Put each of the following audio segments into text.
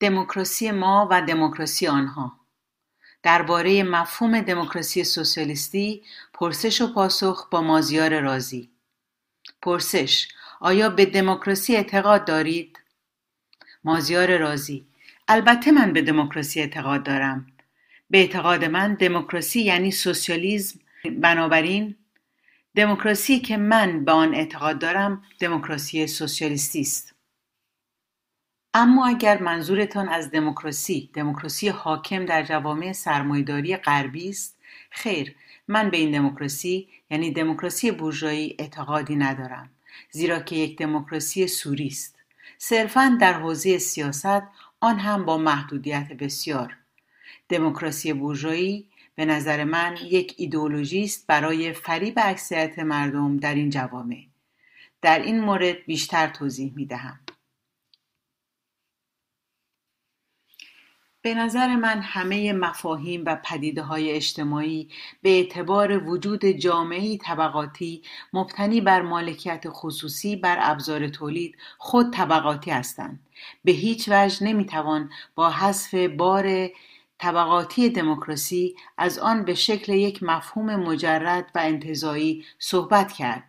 دموکراسی ما و دموکراسی آنها. درباره مفهوم دموکراسی سوسیالیستی پرسش و پاسخ با مازیار رازی. پرسش آیا به دموکراسی اعتقاد دارید؟ مازیار رازی البته من به دموکراسی اعتقاد دارم. به اعتقاد من دموکراسی یعنی سوسیالیسم. بنابراین دموکراسی که من به آن اعتقاد دارم دموکراسی سوسیالیستی است. اما اگر منظورتان از دموکراسی دموکراسی حاکم در جوامع سرمایهداری غربی است خیر من به این دموکراسی یعنی دموکراسی بورژوایی اعتقادی ندارم زیرا که یک دموکراسی سوری است. صرفا در حوزه سیاست آن هم با محدودیت بسیار. دموکراسی بورژوایی به نظر من یک ایدئولوژی است برای فریب اکثریت مردم در این جوامع. در این مورد بیشتر توضیح می دهم به نظر من همه مفاهیم و پدیده های اجتماعی به اعتبار وجود جامعی طبقاتی مبتنی بر مالکیت خصوصی بر ابزار تولید خود طبقاتی هستند. به هیچ وجه نمی‌توان با حذف بار طبقاتی دموکراسی از آن به شکل یک مفهوم مجرد و انتظایی صحبت کرد.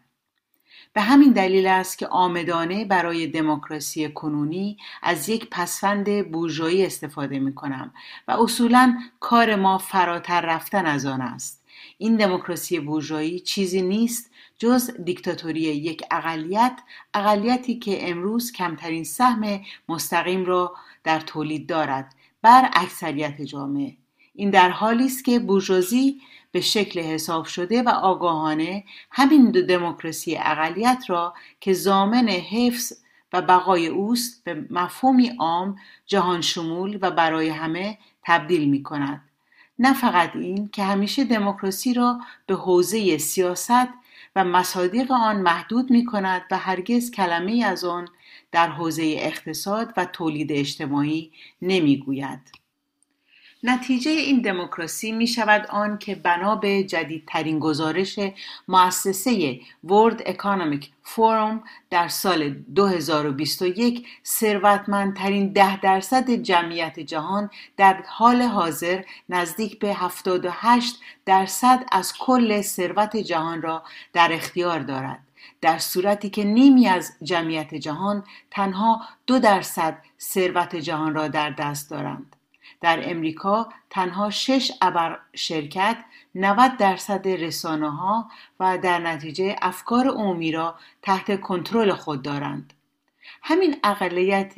به همین دلیل است که آمدانه برای دموکراسی کنونی از یک پسفند بورژوایی استفاده می کنم و اصولا کار ما فراتر رفتن از آن است. این دموکراسی بورژوایی چیزی نیست جز دیکتاتوری یک اقلیت اقلیتی که امروز کمترین سهم مستقیم را در تولید دارد بر اکثریت جامعه. این در حالی است که بورژوازی به شکل حساب شده و آگاهانه همین دو دموکراسی اقلیت را که زامن حفظ و بقای اوست به مفهومی عام جهان شمول و برای همه تبدیل می کند. نه فقط این که همیشه دموکراسی را به حوزه سیاست و مصادیق آن محدود می کند و هرگز کلمه از آن در حوزه اقتصاد و تولید اجتماعی نمی گوید. نتیجه این دموکراسی می شود آن که بنا به جدیدترین گزارش مؤسسه World Economic Forum در سال 2021 ثروتمندترین ده درصد جمعیت جهان در حال حاضر نزدیک به 78 درصد از کل ثروت جهان را در اختیار دارد. در صورتی که نیمی از جمعیت جهان تنها دو درصد ثروت جهان را در دست دارند. در امریکا تنها شش ابر شرکت 90 درصد رسانه ها و در نتیجه افکار عمومی را تحت کنترل خود دارند. همین اقلیت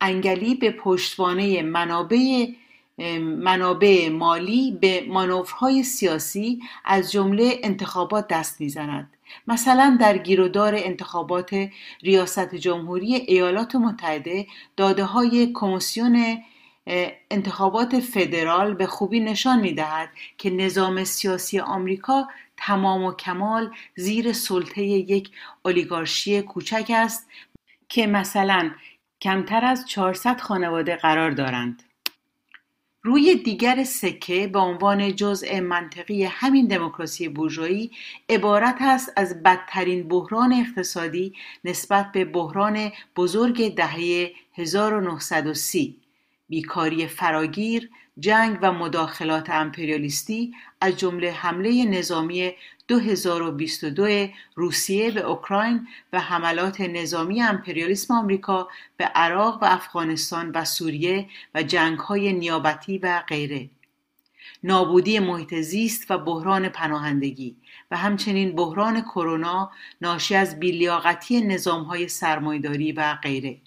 انگلی به پشتوانه منابع منابع مالی به مانورهای سیاسی از جمله انتخابات دست می‌زند. مثلا در گیرودار انتخابات ریاست جمهوری ایالات متحده داده های کمیسیون انتخابات فدرال به خوبی نشان می دهد که نظام سیاسی آمریکا تمام و کمال زیر سلطه یک اولیگارشی کوچک است که مثلا کمتر از 400 خانواده قرار دارند. روی دیگر سکه به عنوان جزء منطقی همین دموکراسی بورژوایی عبارت است از بدترین بحران اقتصادی نسبت به بحران بزرگ دهه 1930 بیکاری فراگیر، جنگ و مداخلات امپریالیستی از جمله حمله نظامی 2022 روسیه به اوکراین و حملات نظامی امپریالیسم آمریکا به عراق و افغانستان و سوریه و جنگهای نیابتی و غیره. نابودی محیط زیست و بحران پناهندگی و همچنین بحران کرونا ناشی از بیلیاقتی نظامهای سرمایداری و غیره.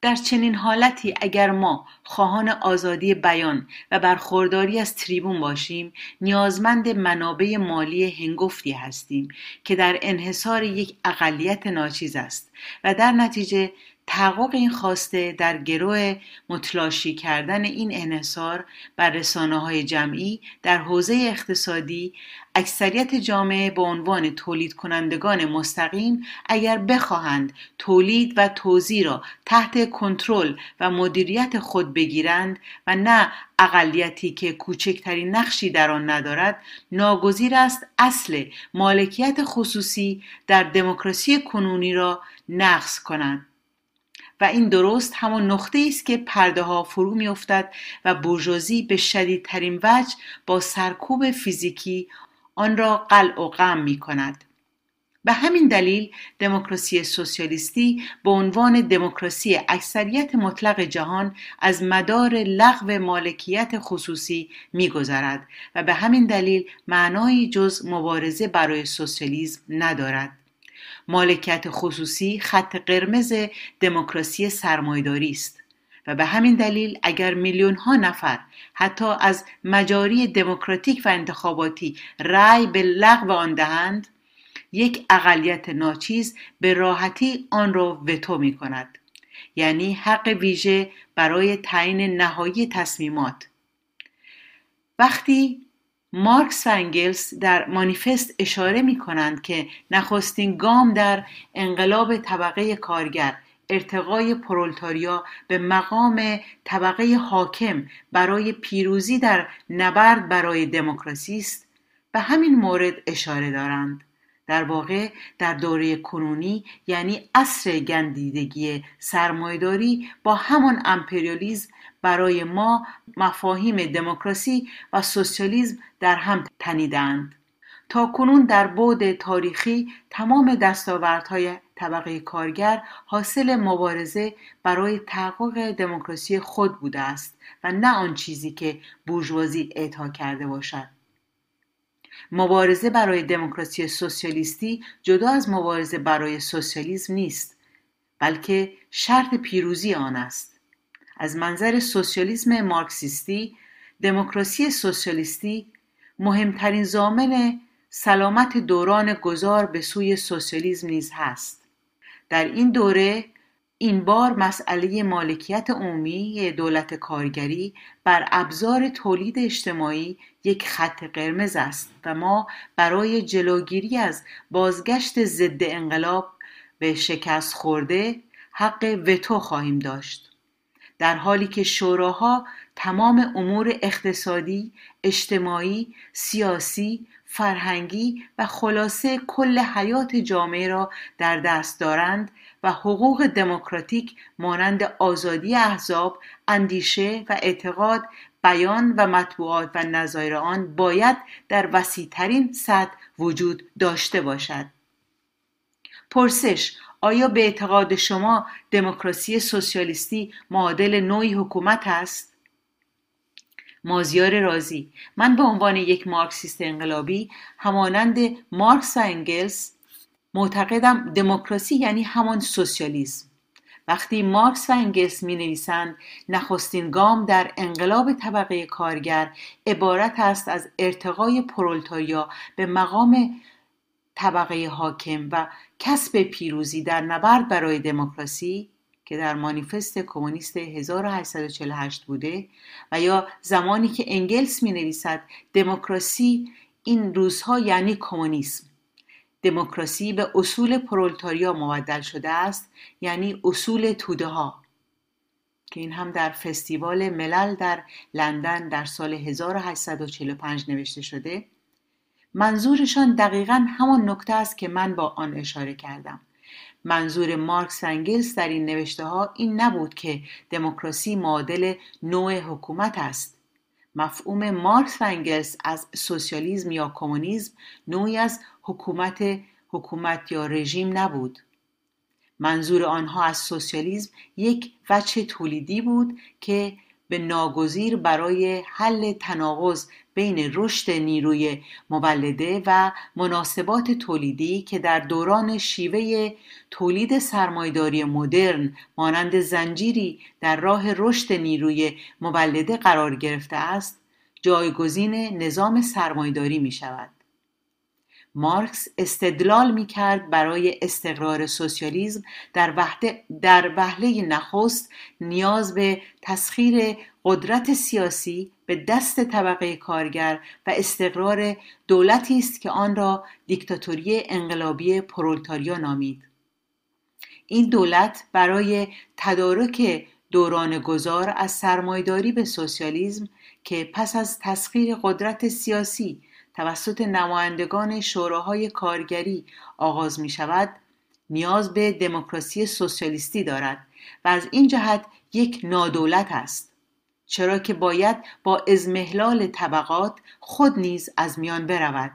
در چنین حالتی اگر ما خواهان آزادی بیان و برخورداری از تریبون باشیم نیازمند منابع مالی هنگفتی هستیم که در انحصار یک اقلیت ناچیز است و در نتیجه تحقق این خواسته در گروه متلاشی کردن این انحصار بر رسانه های جمعی در حوزه اقتصادی اکثریت جامعه به عنوان تولید کنندگان مستقیم اگر بخواهند تولید و توزیع را تحت کنترل و مدیریت خود بگیرند و نه اقلیتی که کوچکترین نقشی در آن ندارد ناگزیر است اصل مالکیت خصوصی در دموکراسی کنونی را نقض کنند. و این درست همان نقطه است که پرده ها فرو میافتد و بورژوازی به شدیدترین وجه با سرکوب فیزیکی آن را قلع و غم می کند به همین دلیل دموکراسی سوسیالیستی به عنوان دموکراسی اکثریت مطلق جهان از مدار لغو مالکیت خصوصی میگذرد و به همین دلیل معنایی جز مبارزه برای سوسیالیسم ندارد. مالکیت خصوصی خط قرمز دموکراسی سرمایداری است. و به همین دلیل اگر میلیون ها نفر حتی از مجاری دموکراتیک و انتخاباتی رأی به لغو آن دهند یک اقلیت ناچیز به راحتی آن را وتو می کند یعنی حق ویژه برای تعیین نهایی تصمیمات. وقتی مارکس و انگلس در مانیفست اشاره می کنند که نخستین گام در انقلاب طبقه کارگر ارتقای پرولتاریا به مقام طبقه حاکم برای پیروزی در نبرد برای دموکراسی است به همین مورد اشاره دارند. در واقع در دوره کنونی یعنی عصر گندیدگی سرمایداری با همان امپریالیزم برای ما مفاهیم دموکراسی و سوسیالیسم در هم تنیدند تا کنون در بعد تاریخی تمام دستاوردهای طبقه کارگر حاصل مبارزه برای تحقق دموکراسی خود بوده است و نه آن چیزی که بورژوازی اعطا کرده باشد. مبارزه برای دموکراسی سوسیالیستی جدا از مبارزه برای سوسیالیسم نیست بلکه شرط پیروزی آن است. از منظر سوسیالیسم مارکسیستی دموکراسی سوسیالیستی مهمترین ضامن سلامت دوران گذار به سوی سوسیالیسم نیز هست. در این دوره این بار مسئله مالکیت عمومی دولت کارگری بر ابزار تولید اجتماعی یک خط قرمز است و ما برای جلوگیری از بازگشت ضد انقلاب به شکست خورده حق وتو خواهیم داشت. در حالی که شوراها تمام امور اقتصادی، اجتماعی، سیاسی، فرهنگی و خلاصه کل حیات جامعه را در دست دارند و حقوق دموکراتیک مانند آزادی احزاب، اندیشه و اعتقاد، بیان و مطبوعات و نظایر آن باید در وسیعترین سطح وجود داشته باشد. پرسش آیا به اعتقاد شما دموکراسی سوسیالیستی معادل نوعی حکومت است؟ مازیار رازی من به عنوان یک مارکسیست انقلابی همانند مارکس و انگلس معتقدم دموکراسی یعنی همان سوسیالیسم وقتی مارکس و انگلس می نویسند نخستین گام در انقلاب طبقه کارگر عبارت است از ارتقای پرولتاریا به مقام طبقه حاکم و کسب پیروزی در نبرد برای دموکراسی که در مانیفست کمونیست 1848 بوده و یا زمانی که انگلس می نویسد دموکراسی این روزها یعنی کمونیسم. دموکراسی به اصول پرولتاریا مبدل شده است یعنی اصول توده ها که این هم در فستیوال ملل در لندن در سال 1845 نوشته شده. منظورشان دقیقا همان نکته است که من با آن اشاره کردم. منظور مارکس انگلس در این نوشته ها این نبود که دموکراسی معادل نوع حکومت است. مفهوم مارکس انگلس از سوسیالیسم یا کمونیسم نوعی از حکومت حکومت یا رژیم نبود. منظور آنها از سوسیالیسم یک وجه تولیدی بود که به ناگزیر برای حل تناقض بین رشد نیروی مولده و مناسبات تولیدی که در دوران شیوه تولید سرمایداری مدرن مانند زنجیری در راه رشد نیروی مولده قرار گرفته است جایگزین نظام سرمایداری می شود مارکس استدلال می کرد برای استقرار سوسیالیسم در, وحده در وهله نخست نیاز به تسخیر قدرت سیاسی به دست طبقه کارگر و استقرار دولتی است که آن را دیکتاتوری انقلابی پرولتاریا نامید. این دولت برای تدارک دوران گذار از سرمایداری به سوسیالیسم که پس از تسخیر قدرت سیاسی توسط نمایندگان شوراهای کارگری آغاز می شود نیاز به دموکراسی سوسیالیستی دارد و از این جهت یک نادولت است. چرا که باید با ازمهلال طبقات خود نیز از میان برود.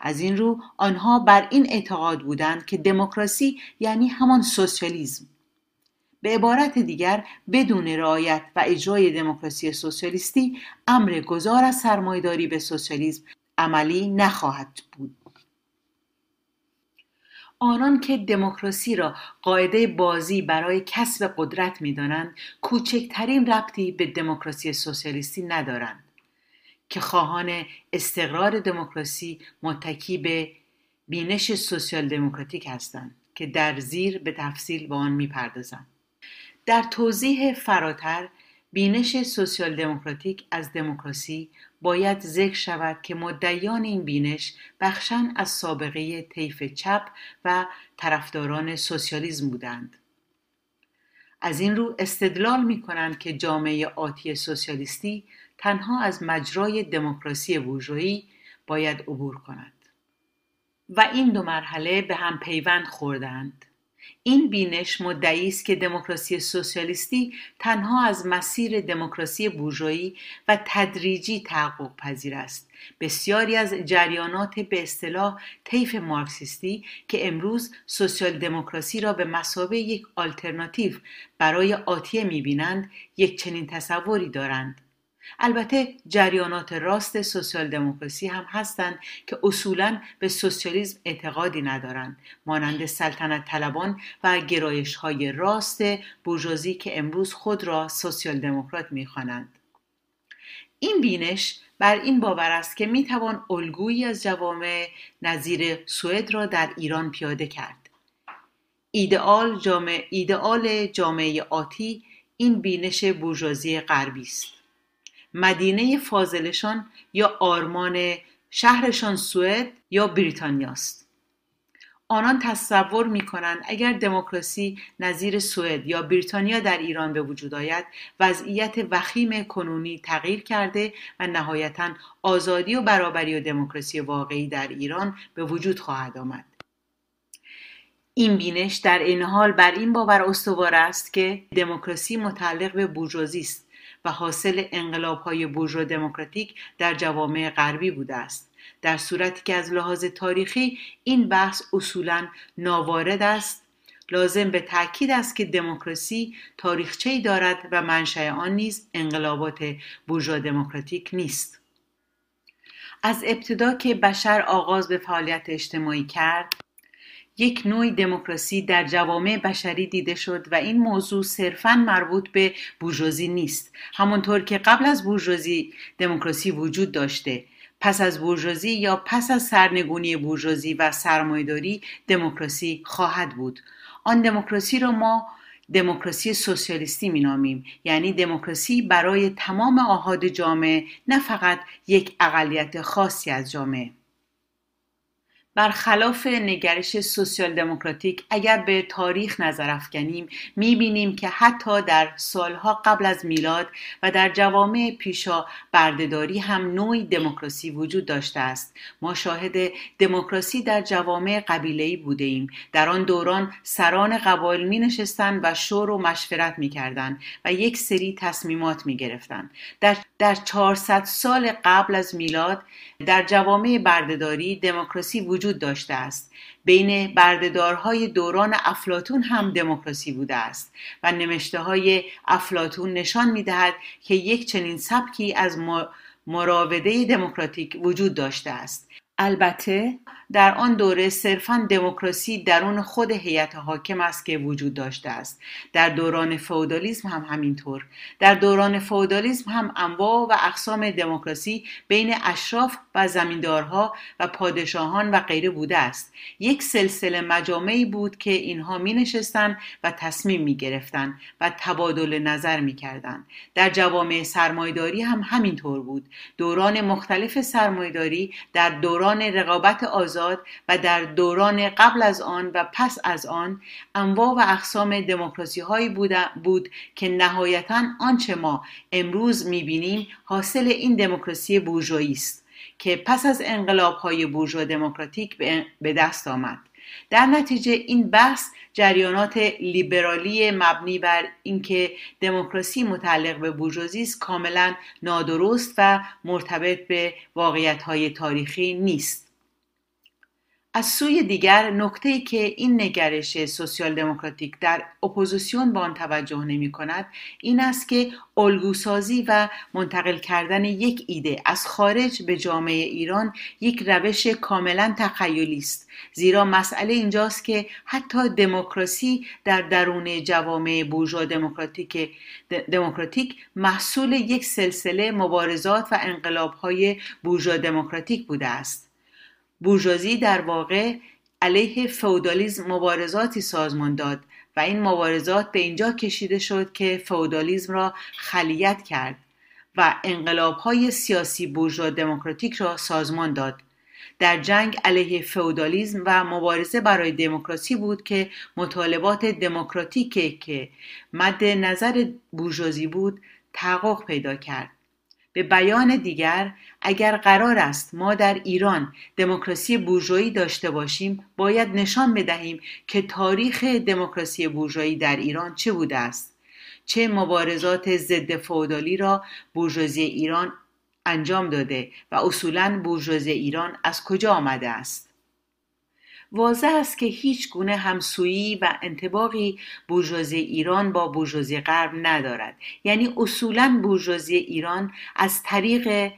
از این رو آنها بر این اعتقاد بودند که دموکراسی یعنی همان سوسیالیسم به عبارت دیگر بدون رعایت و اجرای دموکراسی سوسیالیستی امر گذار از سرمایهداری به سوسیالیسم عملی نخواهد بود. آنان که دموکراسی را قاعده بازی برای کسب قدرت می‌دانند کوچکترین ربطی به دموکراسی سوسیالیستی ندارند که خواهان استقرار دموکراسی متکی به بینش سوسیال دموکراتیک هستند که در زیر به تفصیل به آن می‌پردازند. در توضیح فراتر بینش سوسیال دموکراتیک از دموکراسی باید ذکر شود که مدعیان این بینش بخشن از سابقه طیف چپ و طرفداران سوسیالیسم بودند. از این رو استدلال می کنند که جامعه آتی سوسیالیستی تنها از مجرای دموکراسی بورژوایی باید عبور کند. و این دو مرحله به هم پیوند خوردند. این بینش مدعی است که دموکراسی سوسیالیستی تنها از مسیر دموکراسی بورژوایی و تدریجی تحقق پذیر است. بسیاری از جریانات به اصطلاح طیف مارکسیستی که امروز سوسیال دموکراسی را به مسابه یک آلترناتیو برای آتیه می‌بینند یک چنین تصوری دارند. البته جریانات راست سوسیال دموکراسی هم هستند که اصولا به سوسیالیسم اعتقادی ندارند. مانند سلطنت طلبان و گرایش های راست بورژوازی که امروز خود را سوسیال دموکرات می‌خوانند. این بینش بر این باور است که می‌توان الگویی از جوامع نظیر سوئد را در ایران پیاده کرد. ایدئال جامعه, ایدئال جامعه آتی این بینش بورژوازی غربی است. مدینه فاضلشان یا آرمان شهرشان سوئد یا بریتانیاست. آنان تصور می کنند اگر دموکراسی نظیر سوئد یا بریتانیا در ایران به وجود آید وضعیت وخیم کنونی تغییر کرده و نهایتا آزادی و برابری و دموکراسی واقعی در ایران به وجود خواهد آمد. این بینش در این حال بر این باور استوار است که دموکراسی متعلق به بورژوازی است. و حاصل انقلاب های بورژوا دموکراتیک در جوامع غربی بوده است. در صورتی که از لحاظ تاریخی این بحث اصولا ناوارد است لازم به تاکید است که دموکراسی تاریخچه‌ای دارد و منشأ آن نیز انقلابات بورژوا دموکراتیک نیست. از ابتدا که بشر آغاز به فعالیت اجتماعی کرد یک نوع دموکراسی در جوامع بشری دیده شد و این موضوع صرفا مربوط به بورژوازی نیست. همانطور که قبل از بورژوازی دموکراسی وجود داشته پس از بورژوازی یا پس از سرنگونی بورژوازی و سرمایهداری دموکراسی خواهد بود. آن دموکراسی را ما دموکراسی سوسیالیستی مینامیم. یعنی دموکراسی برای تمام آهاد جامعه نه فقط یک اقلیت خاصی از جامعه. برخلاف نگرش سوسیال دموکراتیک اگر به تاریخ نظر افکنیم می‌بینیم که حتی در سالها قبل از میلاد و در جوامع پیشا بردهداری هم نوعی دموکراسی وجود داشته است. ما شاهد دموکراسی در جوامع قبیله‌ای بوده ایم در آن دوران سران قبایل می نشستند و شور و مشورت می کردند و یک سری تصمیمات می گرفتند در در 400 سال قبل از میلاد در جوامع بردهداری دموکراسی وجود داشته است. بین بردهدارهای دوران افلاتون هم دموکراسی بوده است و نوشته های افلاتون نشان می دهد که یک چنین سبکی از مراوده دموکراتیک وجود داشته است. البته در آن دوره صرفا دموکراسی درون خود هیئت حاکم است که وجود داشته است. در دوران فئودالیسم هم همینطور. در دوران فئودالیسم هم انواع و اقسام دموکراسی بین اشراف و زمیندارها و پادشاهان و غیره بوده است. یک سلسله مجامعی بود که اینها می نشستن و تصمیم می گرفتن و تبادل نظر می کردن. در جوامع سرمایداری هم همینطور بود. دوران مختلف سرمایداری در دوران رقابت آزاد و در دوران قبل از آن و پس از آن انواع و اقسام دموکراسی هایی بود که نهایتا آنچه ما امروز می‌بینیم حاصل این دموکراسی بورژوایی است که پس از انقلاب های بورژوا دموکراتیک به دست آمد. در نتیجه این بحث جریانات لیبرالی مبنی بر اینکه دموکراسی متعلق به بورژوازی است کاملا نادرست و منطبق به واقعیت تاریخی نیست. از سوی دیگر نکته‌ای که این نگرش سوسیال دموکراتیک در اپوزیسیون به آن توجه نمی کند این است که الگوسازی و منتقل کردن یک ایده از خارج به جامعه ایران یک روش کاملا تخیلی است زیرا مسئله اینجاست که حتی دموکراسی در درون جوامع بورژوا دموکراتیک دموکراتیک محصول یک سلسله مبارزات و انقلابهای بورژوا دموکراتیک بوده است. بورژوازی در واقع علیه فودالیزم مبارزاتی سازمان داد و این مبارزات به اینجا کشیده شد که فودالیزم را خلیت کرد و انقلاب های سیاسی بورژوا دموکراتیک را سازمان داد. در جنگ علیه فودالیزم و مبارزه برای دموکراسی بود که مطالبات دموکراتیک که مد نظر بورژوازی بود تحقق پیدا کرد. به بیان دیگر اگر قرار است ما در ایران دموکراسی بورژوایی داشته باشیم باید نشان بدهیم که تاریخ دموکراسی بورژوایی در ایران چه بوده است. چه مبارزات ضد فودالی را بورژوازی ایران انجام داده و اصولا بورژوازی ایران از کجا آمده است. واضح است که هیچ گونه همسویی و انتباقی بورژوازی ایران با بورژوازی غرب ندارد. یعنی اصولا بورژوازی ایران از طریق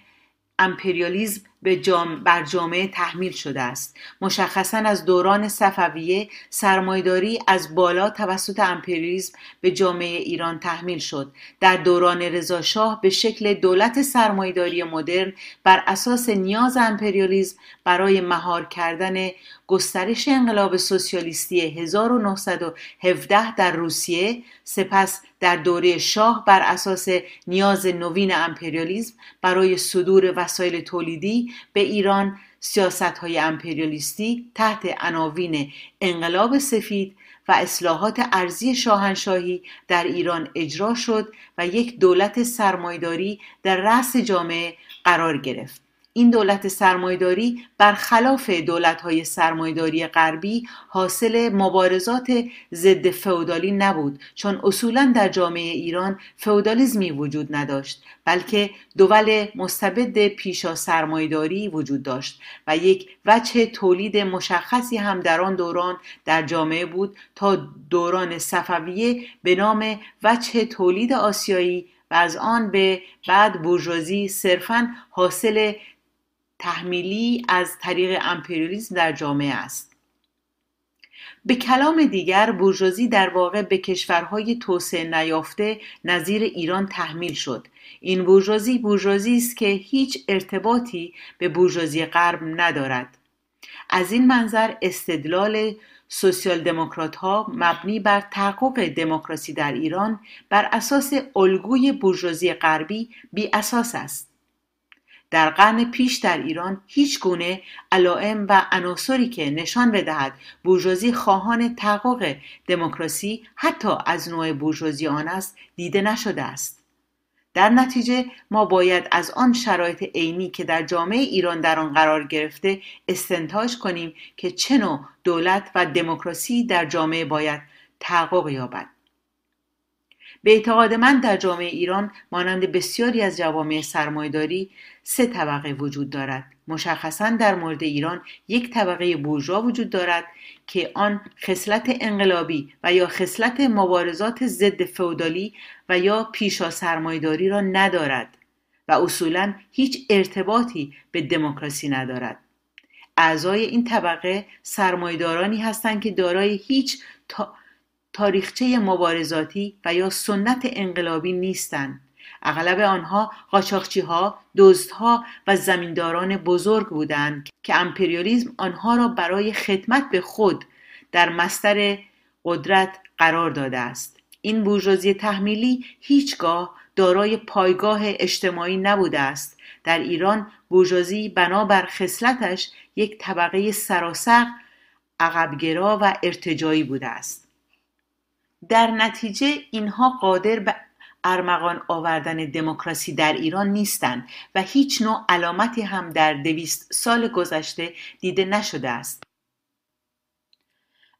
امپریالیزم به بر جامعه تحمیل شده است. مشخصا از دوران صفویه سرمایداری از بالا توسط امپریالیزم به جامعه ایران تحمیل شد. در دوران رضاشاه به شکل دولت سرمایداری مدرن بر اساس نیاز امپریالیزم برای مهار کردن گسترش انقلاب سوسیالیستی 1917 در روسیه سپس در دوره شاه بر اساس نیاز نوین امپریالیزم برای صدور وسایل تولیدی به ایران سیاست های امپریالیستی تحت عناوین انقلاب سفید و اصلاحات ارزی شاهنشاهی در ایران اجرا شد و یک دولت سرمایداری در رأس جامعه قرار گرفت. این دولت سرمایداری برخلاف های سرمایداری غربی حاصل مبارزات ضد فئودالی نبود چون اصولا در جامعه ایران فئودالیسمی وجود نداشت بلکه دول مستبد پیشا سرمایداری وجود داشت و یک وجه تولید مشخصی هم در آن دوران در جامعه بود تا دوران صفویه به نام وجه تولید آسیایی و از آن به بعد بورژوازی صرفا حاصل تحمیلی از طریق امپریالیسم در جامعه است. به کلام دیگر بورژوازی در واقع به کشورهای توسعه نیافته نظیر ایران تحمیل شد. این بورژوازی بورژوازی است که هیچ ارتباطی به بورژوازی غرب ندارد. از این منظر استدلال سوسیال دموکرات ها مبنی بر تحقق دموکراسی در ایران بر اساس الگوی بورژوازی غربی بی اساس است. در قرن پیش در ایران هیچ گونه علائم و عناصری که نشان بدهد بورژوازی خواهان تحقق دموکراسی حتی از نوع بورژوازی آن است دیده نشده است. در نتیجه ما باید از آن شرایط عینی که در جامعه ایران در آن قرار گرفته استنتاج کنیم که چه نوع دولت و دموکراسی در جامعه باید تحقق یابد. به اعتقاد من در جامعه ایران مانند بسیاری از جوامع سرمایداری سه طبقه وجود دارد. مشخصا در مورد ایران یک طبقه بورژوا وجود دارد که آن خصلت انقلابی و یا خصلت مبارزات ضد فودالی و یا پیشا سرمایداری را ندارد و اصولا هیچ ارتباطی به دموکراسی ندارد. اعضای این طبقه سرمایدارانی هستند که دارای هیچ تا تاریخچه مبارزاتی و یا سنت انقلابی نیستند. اغلب آنها قاچاقچی ها، دزدها و زمینداران بزرگ بودند که امپریالیزم آنها را برای خدمت به خود در مستر قدرت قرار داده است. این بورژوازی تحمیلی هیچگاه دارای پایگاه اجتماعی نبوده است. در ایران بورژوازی بنابر خصلتش یک طبقه سراسر عقبگرا و ارتجایی بوده است. در نتیجه اینها قادر به ارمغان آوردن دموکراسی در ایران نیستند و هیچ نوع علامتی هم در دویست سال گذشته دیده نشده است.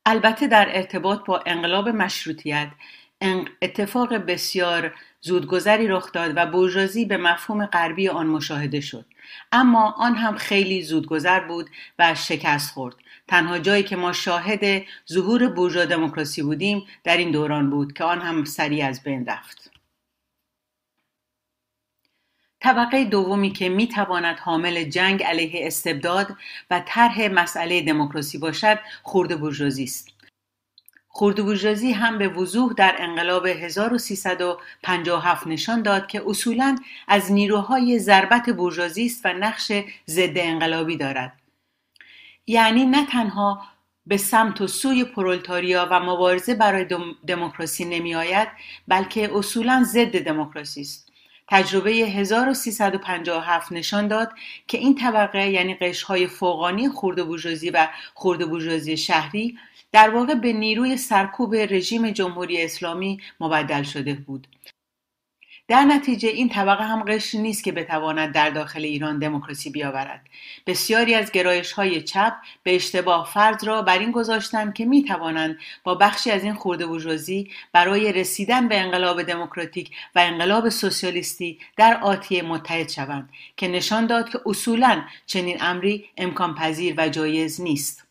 البته در ارتباط با انقلاب مشروطیت اتفاق بسیار زودگذری رخ داد و بورژوازی به مفهوم غربی آن مشاهده شد. اما آن هم خیلی زودگذر بود و شکست خورد. تنها جایی که ما شاهد ظهور بورژوا دموکراسی بودیم در این دوران بود که آن هم سریع از بین رفت. طبقه دومی که می تواند حامل جنگ علیه استبداد و طرح مسئله دموکراسی باشد خورد بورژوازی است. خورد بورژوازی هم به وضوح در انقلاب 1357 نشان داد که اصولا از نیروهای ضربت بورژوازی است و نقش ضد انقلابی دارد. یعنی نه تنها به سمت و سوی پرولتاریا و مبارزه برای دموکراسی نمی آید بلکه اصولا ضد دموکراسی است. تجربه 1357 نشان داد که این طبقه یعنی قشرهای فوقانی خورد بورژوازی و خورد بورژوازی شهری در واقع به نیروی سرکوب رژیم جمهوری اسلامی مبدل شده بود. در نتیجه این طبقه هم قشر نیست که بتواند در داخل ایران دموکراسی بیاورد. بسیاری از گرایش های چپ به اشتباه فرض را بر این گذاشتند که می توانند با بخشی از این خورده برای رسیدن به انقلاب دموکراتیک و انقلاب سوسیالیستی در آتیه متحد شوند که نشان داد که اصولا چنین امری امکان پذیر و جایز نیست.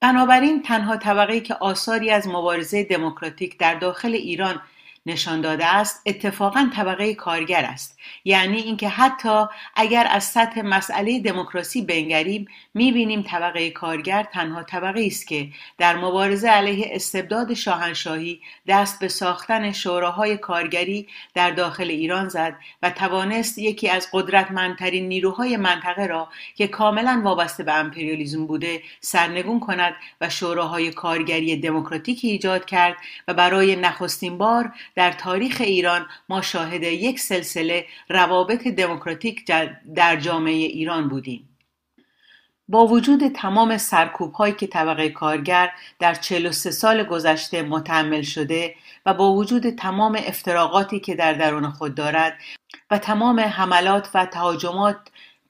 بنابراین تنها طبقه که آثاری از مبارزه دموکراتیک در داخل ایران نشان داده است اتفاقا طبقه کارگر است. یعنی اینکه حتی اگر از سطح مسئله دموکراسی بنگریم می‌بینیم طبقه کارگر تنها طبقه است که در مبارزه علیه استبداد شاهنشاهی دست به ساختن شوراهای کارگری در داخل ایران زد و توانست یکی از قدرتمندترین نیروهای منطقه را که کاملا وابسته به امپریالیزم بوده سرنگون کند و شوراهای کارگری دموکراتیکی ایجاد کرد و برای نخستین بار در تاریخ ایران ما شاهد یک سلسله روابط دموکراتیک در جامعه ایران بودیم. با وجود تمام سرکوب هایی که طبقه کارگر در 43 سال گذشته متحمل شده و با وجود تمام افتراقاتی که در درون خود دارد و تمام حملات و تهاجمات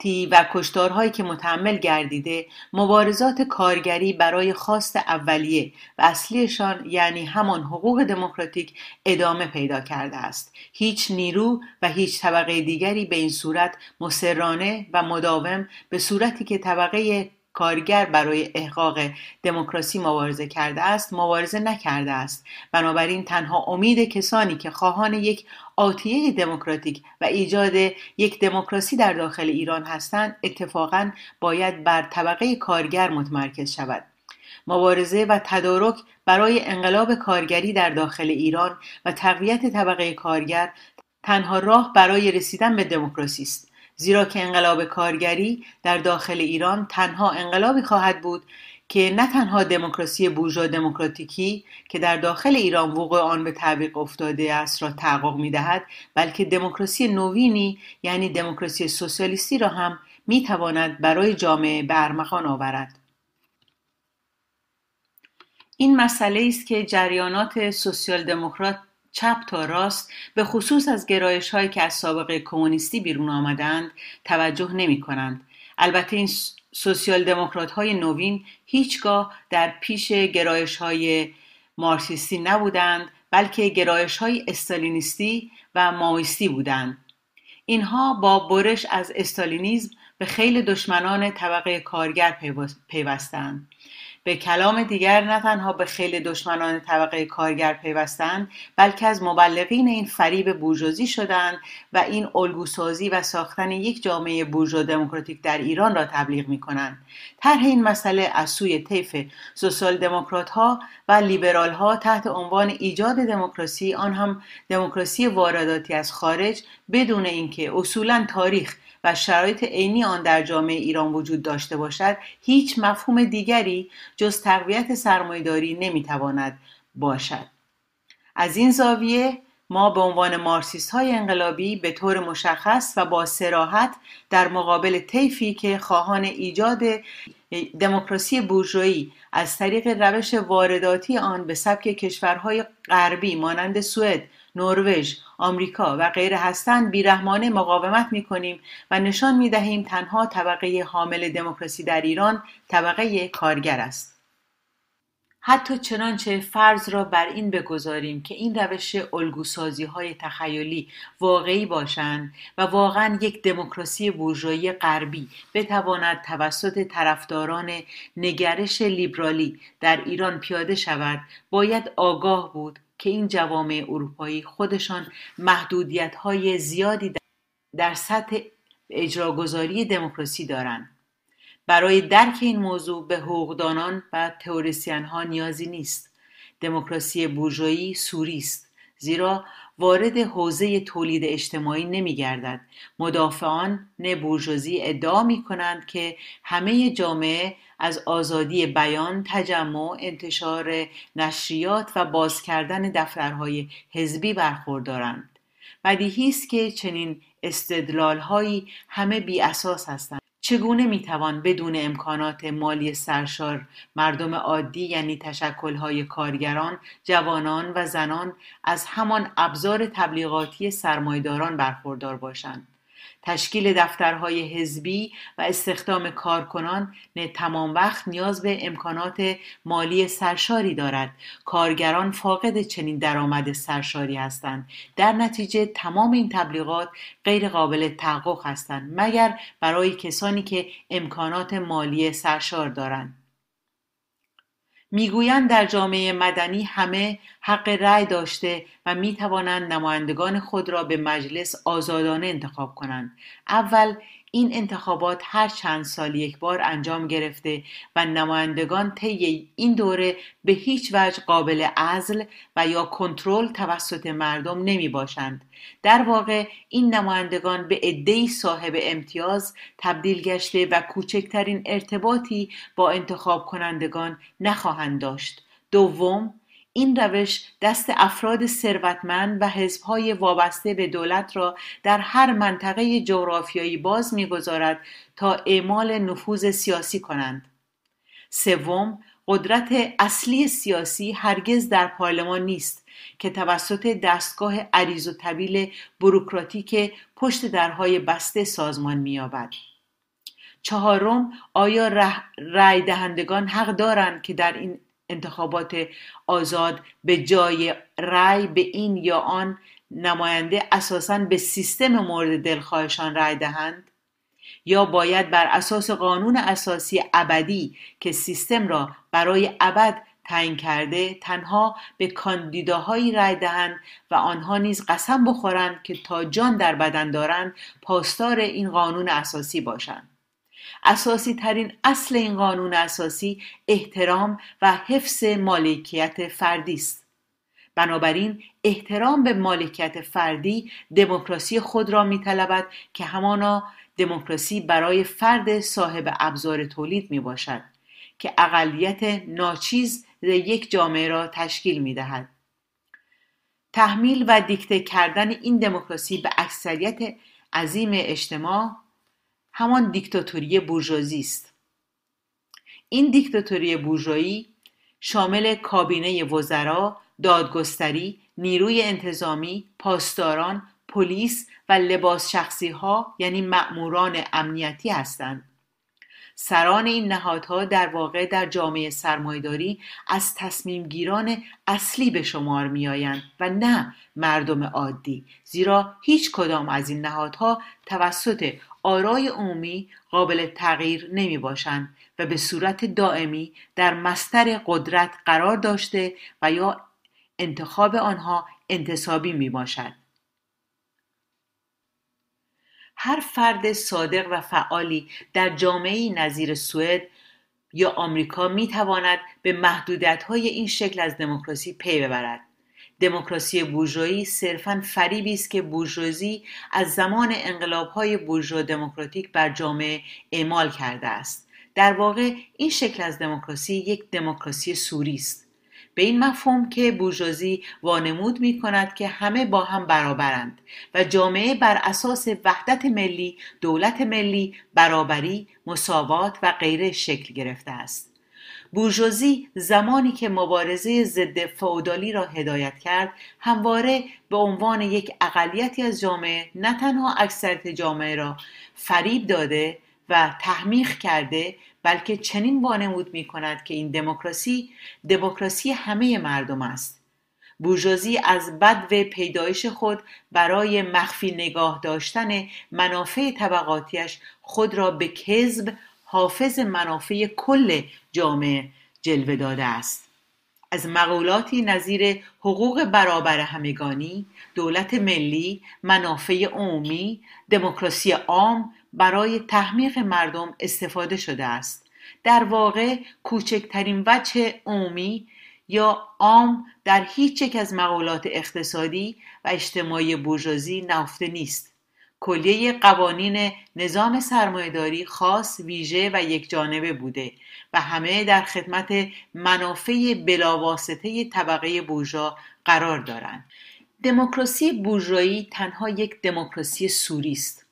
و کشتارهایی که متحمل گردیده مبارزات کارگری برای خواست اولیه و اصلیشان یعنی همان حقوق دموکراتیک ادامه پیدا کرده است. هیچ نیرو و هیچ طبقه دیگری به این صورت مسررانه و مداوم به صورتی که طبقه کارگر برای احقاق دموکراسی مبارزه کرده است مبارزه نکرده است. بنابراین تنها امید کسانی که خواهان یک آتیه دموکراتیک و ایجاد یک دموکراسی در داخل ایران هستند اتفاقا باید بر طبقه کارگر متمرکز شود. مبارزه و تدارک برای انقلاب کارگری در داخل ایران و تقویت طبقه کارگر تنها راه برای رسیدن به دموکراسی است. زیرا که انقلاب کارگری در داخل ایران تنها انقلابی خواهد بود که نه تنها دموکراسی بورژوا دموکراتیکی که در داخل ایران وقوع آن به تعویق افتاده است را تحقق می‌دهد بلکه دموکراسی نوینی یعنی دموکراسی سوسیالیستی را هم می‌تواند برای جامعه به ارمغان آورد. این مسئله است که جریانات سوسیال دموکرات چپ تا راست به خصوص از گرایش هایی که از سابقه کمونیستی بیرون آمدند توجه نمی کنند. البته این سوسیال دموکرات های نوین هیچگاه در پیش گرایش های مارکسیستی نبودند بلکه گرایش های استالینیستی و ماویستی بودند. اینها با برش از استالینیزم به خیلی دشمنان طبقه کارگر پیوستند. به کلام دیگر نه تنها به خیلی دشمنان طبقه کارگر پیوستند بلکه از مبلغین این فریب بورژوازی شدند و این الگوسازی و ساختن یک جامعه بورژوا دموکراتیک در ایران را تبلیغ می کنند طرح این مسئله از سوی طیف سوسیال دموکرات ها و لیبرال ها تحت عنوان ایجاد دموکراسی آن هم دموکراسی وارداتی از خارج بدون اینکه اصولا تاریخ و شرایط عینی آن در جامعه ایران وجود داشته باشد هیچ مفهوم دیگری جز تقویت سرمایهداری نمی‌تواند باشد. از این زاویه ما به عنوان مارسیست های انقلابی به طور مشخص و با سراحت در مقابل طیفی که خواهان ایجاد دموکراسی بورژوایی از طریق روش وارداتی آن به سبک کشورهای غربی مانند سوئد نروژ، آمریکا و غیره هستند بیرحمانه مقاومت می‌کنیم و نشان می‌دهیم تنها طبقه حامل دموکراسی در ایران طبقه کارگر است. حتی چنانچه فرض را بر این بگذاریم که این روش الگوسازی های تخیلی واقعی باشند و واقعا یک دموکراسی بورژوایی غربی بتواند توسط طرفداران نگرش لیبرالی در ایران پیاده شود باید آگاه بود که این جوامع اروپایی خودشان محدودیت های زیادی در سطح اجراگذاری دموکراسی دارند. برای درک این موضوع به حقوقدانان و تئوریسین ها نیازی نیست. دموکراسی بورژوایی سوری است زیرا وارد حوزه تولید اجتماعی نمی گردد مدافعان بورژوازی ادعا می کنند که همه جامعه از آزادی بیان، تجمع، انتشار نشریات و باز کردن دفترهای حزبی برخوردارند بدیهی است که چنین استدلالهایی همه بی اساس هستند چگونه می‌توان بدون امکانات مالی سرشار مردم عادی یعنی تشکلهای کارگران، جوانان و زنان از همان ابزار تبلیغاتی سرمایداران برخوردار باشند؟ تشکیل دفترهای حزبی و استخدام کارکنان تمام وقت نیاز به امکانات مالی سرشاری دارد. کارگران فاقد چنین درآمد سرشاری هستند. در نتیجه تمام این تبلیغات غیر قابل تحقق هستند مگر برای کسانی که امکانات مالی سرشار دارند. می‌گویند در جامعه مدنی همه حق رأی داشته و می توانند نمایندگان خود را به مجلس آزادانه انتخاب کنند. اول این انتخابات هر چند سال یک بار انجام گرفته و نمایندگان طی این دوره به هیچ وجه قابل عزل و یا کنترل توسط مردم نمی باشند. در واقع این نمایندگان به عدهای صاحب امتیاز تبدیل گشته و کوچکترین ارتباطی با انتخاب کنندگان نخواهند داشت. دوم این روش دست افراد ثروتمند و حزبهای وابسته به دولت را در هر منطقه جغرافیایی باز می‌گذارد تا اعمال نفوذ سیاسی کنند. سوم قدرت اصلی سیاسی هرگز در پارلمان نیست که توسط دستگاه عریض و طویل بروکراتیک پشت درهای بسته سازمان مییابد. چهارم آیا رأی دهندگان حق دارند که در این انتخابات آزاد به جای رأی به این یا آن نماینده اساسا به سیستم مورد دلخواهشان رأی دهند؟ یا باید بر اساس قانون اساسی ابدی که سیستم را برای ابد تعیین کرده تنها به کاندیداهایی رأی دهند و آنها نیز قسم بخورند که تا جان در بدن دارند پاسدار این قانون اساسی باشند؟ اساسی ترین اصل این قانون اساسی احترام و حفظ مالکیت فردی است بنابراین احترام به مالکیت فردی دموکراسی خود را میطلبد که همانا دموکراسی برای فرد صاحب ابزار تولید می باشد که اقلیت ناچیز یک جامعه را تشکیل می دهد. تحمیل و دیکته کردن این دموکراسی به اکثریت عظیم اجتماع همان دیکتاتوری بورژوازی است. این دیکتاتوری بورژوایی شامل کابینه وزرا دادگستری نیروی انتظامی پاسداران پلیس و لباس شخصی ها یعنی مأموران امنیتی هستند. سران این نهادها در واقع در جامعه سرمایداری از تصمیم گیران اصلی به شمار می آیند و نه مردم عادی زیرا هیچ کدام از این نهادها توسط آرای عمومی قابل تغییر نمی باشند و به صورت دائمی در مستر قدرت قرار داشته و یا انتخاب آنها انتصابی می باشد. هر فرد صادق و فعالی در جامعه نظیر سوئد یا آمریکا می تواند به محدودیت های این شکل از دموکراسی پی ببرد. دموکراسی بورژوایی صرفا فریبی است که بورژوازی از زمان انقلابهای بورژوا دموکراتیک بر جامعه اعمال کرده است. در واقع این شکل از دموکراسی یک دموکراسی سوری است. به این مفهوم که بورژوازی وانمود می کند که همه با هم برابرند و جامعه بر اساس وحدت ملی، دولت ملی، برابری، مساوات و غیره شکل گرفته است. بورژوازی زمانی که مبارزه ضد فئودالی را هدایت کرد همواره به عنوان یک اقلیتی از جامعه نه تنها اکثریت جامعه را فریب داده و تحمیق کرده بلکه چنین وانمود می کند که این دموکراسی دموکراسی همه مردم است. بورژوازی از بد پیدایش خود برای مخفی نگاه داشتن منافع طبقاتیش خود را به کذب حافظ منافع کل جامعه جلوه داده است. از مقولاتی نظیر حقوق برابر همگانی، دولت ملی، منافع عمومی، دموکراسی عام برای تحمیق مردم استفاده شده است. در واقع کوچکترین وجه عمومی یا عام در هیچ یک از مقولات اقتصادی و اجتماعی بورژوازی نهفته نیست. کلیه قوانین نظام سرمایهداری خاص ویژه و یک جانبه بوده و همه در خدمت منافع بلاواسطه طبقه بورژوا قرار دارند. دموکراسی بورژوایی تنها یک دموکراسی سوری است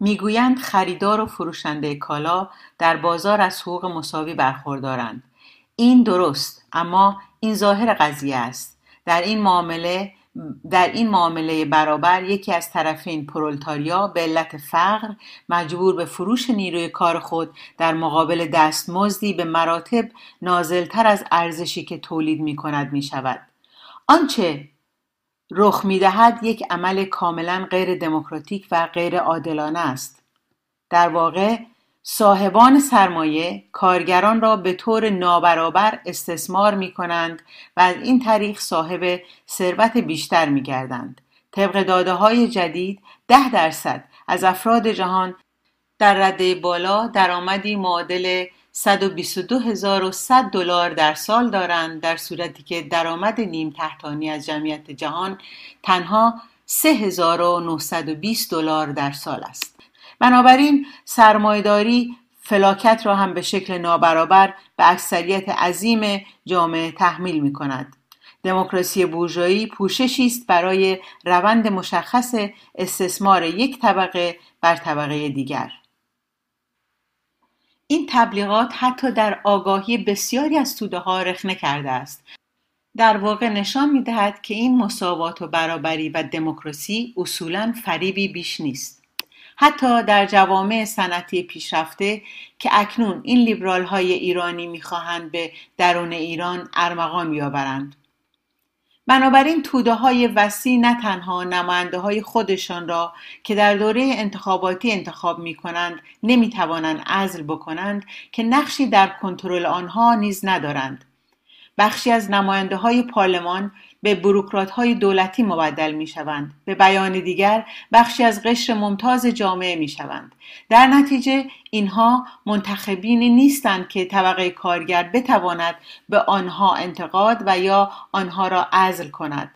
می‌گویند خریدار و فروشنده کالا در بازار از حقوق مساوی برخوردارند این درست اما این ظاهر قضیه است در این معامله در این معامله برابر یکی از طرفین پرولتاریا به علت فقر مجبور به فروش نیروی کار خود در مقابل دستمزدی به مراتب نازلتر از ارزشی که تولید می کند می شود. آنچه رخ می دهد یک عمل کاملا غیر دموکراتیک و غیر عادلانه است. در واقع صاحبان سرمایه کارگران را به طور نابرابر استثمار می کنند و از این طریق صاحب ثروت بیشتر می گردند. طبق داده های جدید ده درصد از افراد جهان در رده بالا درآمدی معادل 122100 دلار در سال دارند در صورتی که درآمد نیم تحتانی از جمعیت جهان تنها 3920 دلار در سال است. بنابراین سرمایداری فلاکت را هم به شکل نابرابر به اکثریت عظیم جامعه تحمیل می کند. دموکراسی بورژوایی پوششی است برای روند مشخص استثمار یک طبقه بر طبقه دیگر. این تبلیغات حتی در آگاهی بسیاری از توده ها رخنه کرده است. در واقع نشان می دهد که این مساوات و برابری و دموکراسی اصولا فریبی بیش نیست. حتی در جوامع صنعتی پیشرفته که اکنون این لیبرال های ایرانی می‌خواهند به درون ایران ارمغان بیاورند. بنابراین توده های وسیع نه تنها نماینده های خودشان را که در دوره انتخاباتی انتخاب می کنند نمی توانند عزل بکنند که نقشی در کنترل آنها نیز ندارند. بخشی از نماینده های پارلمان به بروکرات های دولتی مبدل می شوند. به بیان دیگر بخشی از قشر ممتاز جامعه می شوند. در نتیجه اینها منتخبین نیستند که طبقه کارگر بتواند به آنها انتقاد و یا آنها را عزل کند.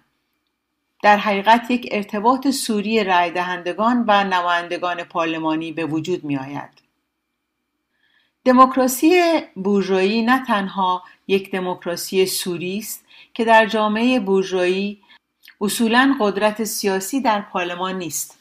در حقیقت یک ارتباط سوری رای دهندگان و نمایندگان پارلمانی به وجود می آید. دموکراسی بورژوایی نه تنها یک دموکراسی سوری است که در جامعه بورژوایی اصولا قدرت سیاسی در پارلمان نیست.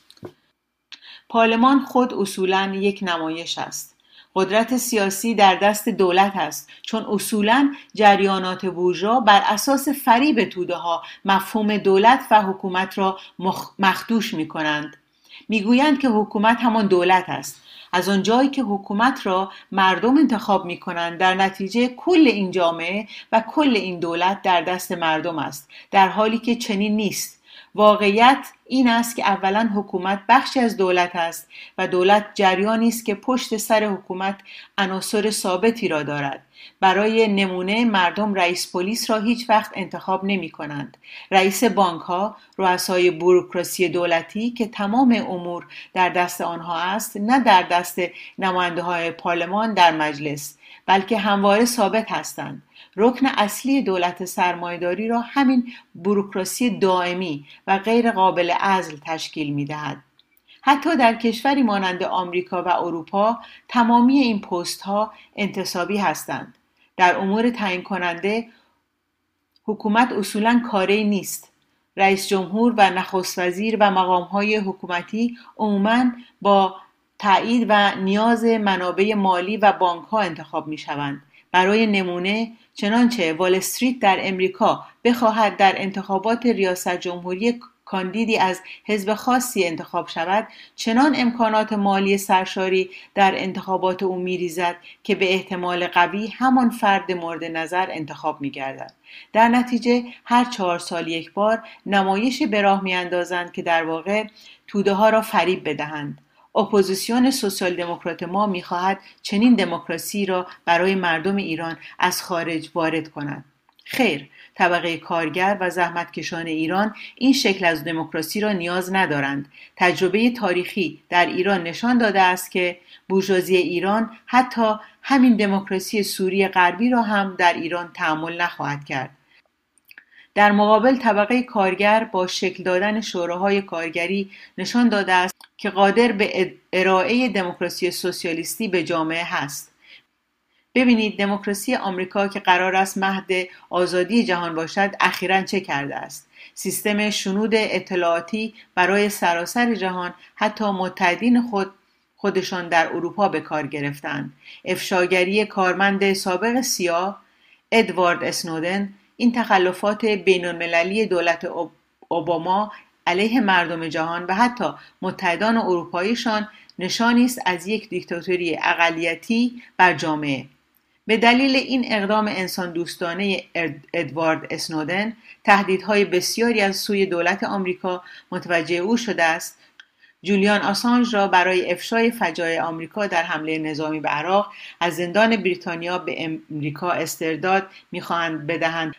پارلمان خود اصولا یک نمایش است. قدرت سیاسی در دست دولت است چون اصولا جریانات بورژوا بر اساس فریب توده ها مفهوم دولت و حکومت را مخدوش می کنند می‌گویند که حکومت همان دولت است. از آنجایی که حکومت را مردم انتخاب می کنند در نتیجه کل این جامعه و کل این دولت در دست مردم است در حالی که چنین نیست. واقعیت این است که اولا حکومت بخشی از دولت است و دولت جریانی است که پشت سر حکومت عناصر ثابتی را دارد برای نمونه مردم رئیس پلیس را هیچ وقت انتخاب نمی کنند. رئیس بانک ها، رؤسای بوروکراسی دولتی که تمام امور در دست آنها است نه در دست نماینده های پارلمان در مجلس بلکه همواره ثابت هستند. رکن اصلی دولت سرمایداری را همین بوروکراسی دائمی و غیر قابل عزل تشکیل می دهد. حتی در کشوری مانند آمریکا و اروپا تمامی این پست ها انتصابی هستند. در امور تعیین کننده حکومت اصولا کاری نیست. رئیس جمهور و نخست وزیر و مقام های حکومتی عموما با تایید و نیاز منابع مالی و بانک ها انتخاب می شوند. برای نمونه چنانچه وال استریت در امریکا بخواهد در انتخابات ریاست جمهوری کاندیدی از حزب خاصی انتخاب شود چنان امکانات مالی سرشاری در انتخابات او میریزد که به احتمال قوی همان فرد مورد نظر انتخاب میگردد. در نتیجه هر چهار سال یک بار نمایش به راه میاندازند که در واقع توده ها را فریب بدهند. اپوزیسیون سوسیال دموکرات ما می‌خواهد چنین دموکراسی را برای مردم ایران از خارج وارد کند. خیر طبقه کارگر و زحمتکشان ایران این شکل از دموکراسی را نیاز ندارند. تجربه تاریخی در ایران نشان داده است که بورژوازی ایران حتی همین دموکراسی سوری غربی را هم در ایران تحمل نخواهد کرد. در مقابل طبقه کارگر با شکل دادن شوراهای کارگری نشان داده است که قادر به ارائه دموکراسی سوسیالیستی به جامعه هست. ببینید دموکراسی آمریکا که قرار است مهد آزادی جهان باشد اخیرا چه کرده است؟ سیستم شنود اطلاعاتی برای سراسر جهان حتی متحدین خود خودشان در اروپا به کار گرفتند. افشاگری کارمند سابق سیاه ادوارد اسنودن این تخلفات بین المللی دولت اوباما علیه مردم جهان و حتی متحدان اروپاییشان نشانی است از یک دیکتاتوری اقلیتی بر جامعه. به دلیل این اقدام انسان دوستانه ادوارد اسنودن تهدیدهای بسیاری از سوی دولت آمریکا متوجه او شده است. جولیان آسانج را برای افشای فجایع آمریکا در حمله نظامی به عراق از زندان بریتانیا به امریکا استرداد می‌خواهند بدهند.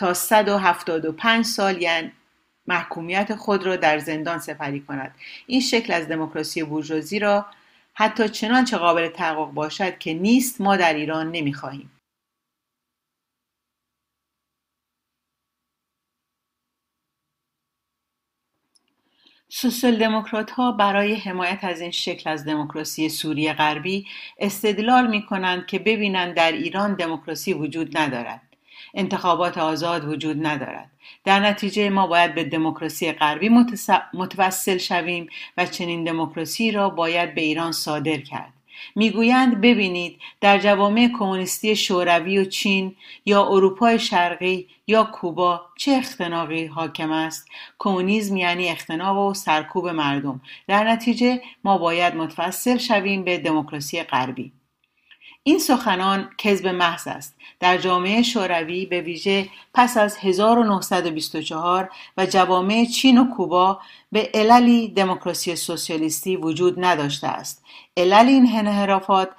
تا 175 سال یعنی محکومیت خود را در زندان سپری کند. این شکل از دموکراسی بورژوازی را حتی چنانچه قابل تحقق باشد که نیست ما در ایران نمی‌خواهیم. سوسیال دموکرات ها برای حمایت از این شکل از دموکراسی سوریه غربی استدلال می کنند که ببینند در ایران دموکراسی وجود ندارد. انتخابات آزاد وجود ندارد. در نتیجه ما باید به دموکراسی غربی متوسل شویم و چنین دموکراسی را باید به ایران صادر کرد. می‌گویند ببینید در جوامع کمونیستی شوروی و چین یا اروپای شرقی یا کوبا چه اختناقی حاکم است؟ کمونیسم یعنی اختناق و سرکوب مردم. در نتیجه ما باید متوسل شویم به دموکراسی غربی. این سخنان کذب محض است. در جامعه شوروی به ویژه پس از 1924 و جوامع چین و کوبا به عللی دموکراسی سوسیالیستی وجود نداشته است. علل این انحرافات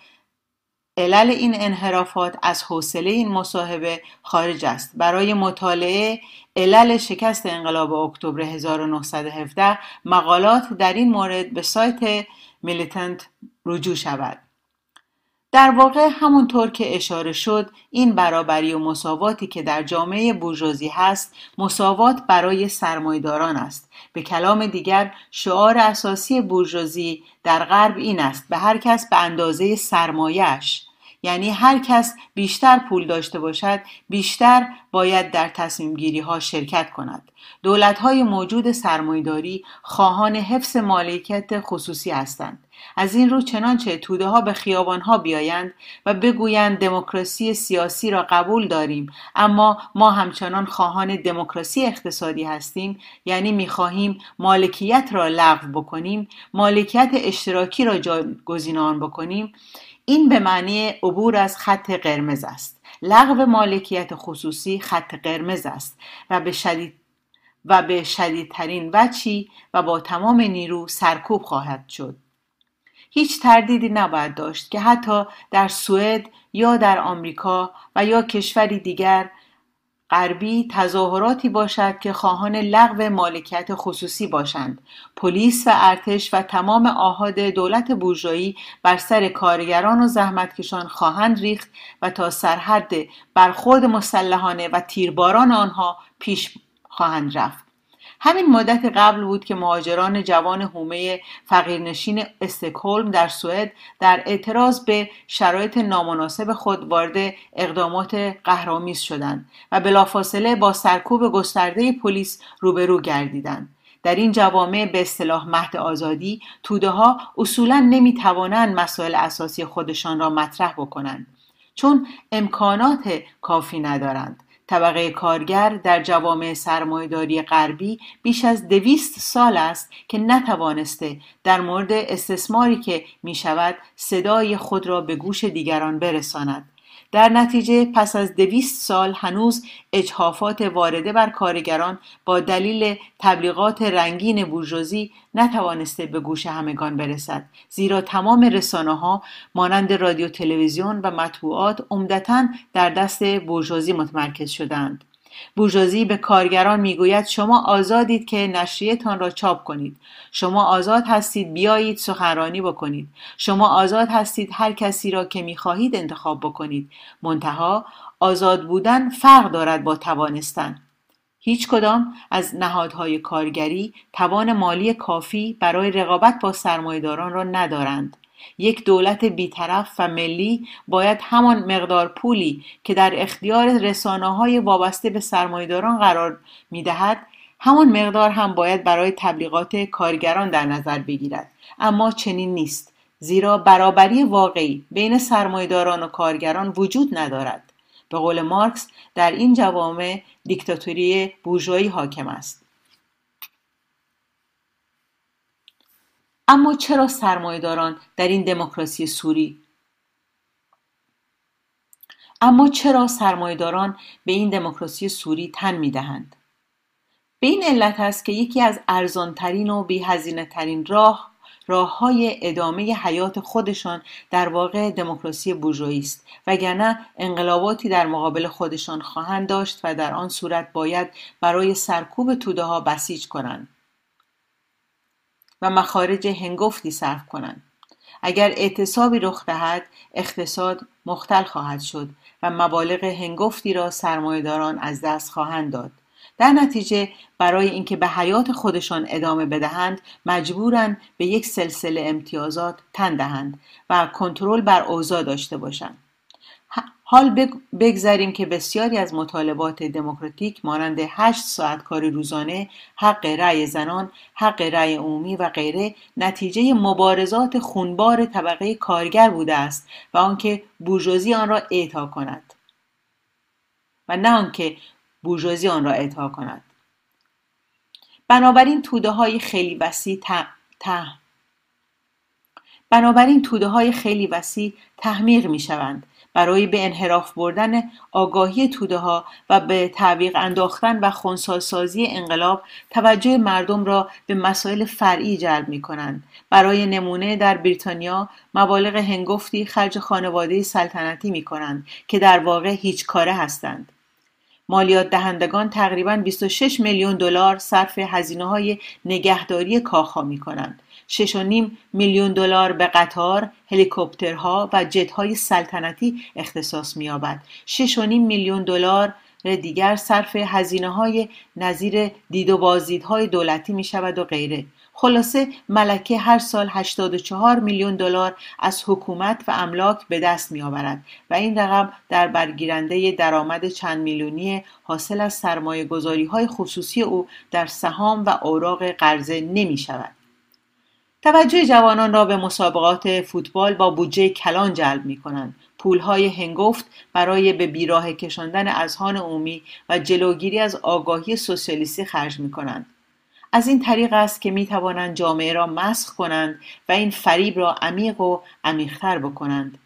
علل این انحرافات از حوصله این مصاحبه خارج است. برای مطالعه علل شکست انقلاب اکتبر 1917 مقالات در این مورد به سایت میلیتنت رجوع شود. در واقع همونطور که اشاره شد این برابری و مساواتی که در جامعه بورژوازی هست مساوات برای سرمایداران است. به کلام دیگر شعار اساسی بورژوازی در غرب این است به هر کس به اندازه سرمایش یعنی هر کس بیشتر پول داشته باشد بیشتر باید در تصمیم گیری ها شرکت کند. دولت های موجود سرمایداری خواهان حفظ مالکیت خصوصی هستند. از این رو چنانچه توده ها به خیابان ها بیایند و بگویند دموکراسی سیاسی را قبول داریم اما ما همچنان خواهان دموکراسی اقتصادی هستیم یعنی می‌خواهیم مالکیت را لغو بکنیم مالکیت اشتراکی را جایگزین بکنیم. این به معنی عبور از خط قرمز است. لغو مالکیت خصوصی خط قرمز است و به شدید و به شدیدترین وچی و با تمام نیرو سرکوب خواهد شد. هیچ تردیدی نباید داشت که حتی در سوئد یا در آمریکا و یا کشوری دیگر غربی تظاهراتی باشد که خواهان لغو مالکیت خصوصی باشند. پلیس و ارتش و تمام آهاد دولت بورژوایی بر سر کارگران و زحمتکشان خواهند ریخت و تا سرحد برخورد مسلحانه و تیرباران آنها پیش خواهند رفت. همین مدت قبل بود که مهاجران جوان حومه فقیرنشین استکهلم در سوئد در اعتراض به شرایط نامناسب خود وارد اقدامات قهرآمیز شدند و بلافاصله با سرکوب گسترده پلیس روبرو گردیدند. در این جوامع به اصطلاح مهد آزادی توده ها اصولا نمی توانند مسائل اساسی خودشان را مطرح بکنند چون امکانات کافی ندارند. طبقه کارگر در جوامع سرمایهداری غربی بیش از دویست سال است که نتوانسته در مورد استثماری که می شود صدای خود را به گوش دیگران برساند. در نتیجه پس از دویست سال هنوز اجحافات وارده بر کارگران با دلیل تبلیغات رنگین بورژوازی نتوانسته به گوش همگان برسد. زیرا تمام رسانه ها مانند رادیو تلویزیون و مطبوعات عمدتا در دست بورژوازی متمرکز شدند. بورژوازی به کارگران می‌گوید شما آزادید که نشریهتان را چاپ کنید. شما آزاد هستید بیایید سخنرانی بکنید. شما آزاد هستید هر کسی را که می‌خواهید انتخاب بکنید. منتها آزاد بودن فرق دارد با توانستن. هیچ کدام از نهادهای کارگری توان مالی کافی برای رقابت با سرمایهداران را ندارند. یک دولت بیطرف و ملی باید همان مقدار پولی که در اختیار رسانه های وابسته به سرمایداران قرار می دهد همان مقدار هم باید برای تبلیغات کارگران در نظر بگیرد. اما چنین نیست زیرا برابری واقعی بین سرمایداران و کارگران وجود ندارد. به قول مارکس در این جوامع دیکتاتوری بورژوایی حاکم است. اما چرا سرمایهداران در این دموکراسی سوری؟ اما چرا سرمایهداران به این دموکراسی سوری تن می‌دهند؟ به این علت است که یکی از ارزانترین و بیهزینه ترین راه راه های ادامه حیات خودشان در واقع دموکراسی بورژوایی است وگرنه انقلاباتی در مقابل خودشان خواهند داشت و در آن صورت باید برای سرکوب توده ها بسیج کنند. و مخارج هنگفتی صرف کنند. اگر اعتصابی رخ دهد اقتصاد مختل خواهد شد و مبالغ هنگفتی را سرمایهداران از دست خواهند داد. در نتیجه برای اینکه به حیات خودشان ادامه بدهند مجبورند به یک سلسله امتیازات تن دهند و کنترل بر اوضاع داشته باشند. حال بگذاریم که بسیاری از مطالبات دموکراتیک مانند هشت ساعت کاری روزانه، حق رأی زنان، حق رأی عمومی و غیره نتیجه مبارزات خونبار طبقه کارگر بوده است و آنکه بورژوازی آن را اعطا کند. و نه آنکه بورژوازی آن را اعطا کند. بنابراین توده های خیلی وسیع بنابراین توده های خیلی وسیع تحمیق می شوند برای به انحراف بردن آگاهی توده ها و به تعویق انداختن و خونساسازی انقلاب توجه مردم را به مسائل فرعی جلب می کنند. برای نمونه در بریتانیا مبالغ هنگفتی خرج خانواده سلطنتی می کنند که در واقع هیچ کاره هستند. مالیات دهندگان تقریبا 26 میلیون دلار صرف هزینه های نگهداری کاخها می کنند. 6.5 میلیون دلار به قطار، هلیکوپترها و جتهای سلطنتی اختصاص می‌یابد. 6.5 میلیون دلار دیگر صرف هزینه های نظیر دید و بازدیدهای دولتی می شود و غیره خلاصه ملکه هر سال 84 میلیون دلار از حکومت و املاک به دست می آورد و این رقم در برگیرنده درآمد چند میلیونی حاصل از سرمایه گذاری های خصوصی او در سهام و اوراق قرضه نمی شود. توجه جوانان را به مسابقات فوتبال با بودجه کلان جلب می کنند. پولهای هنگفت برای به بیراه کشاندن اذهان عمومی و جلوگیری از آگاهی سوسیالیستی خرج می کنند. از این طریق است که می توانند جامعه را مسخ کنند و این فریب را عمیق و عمیقتر بکنند.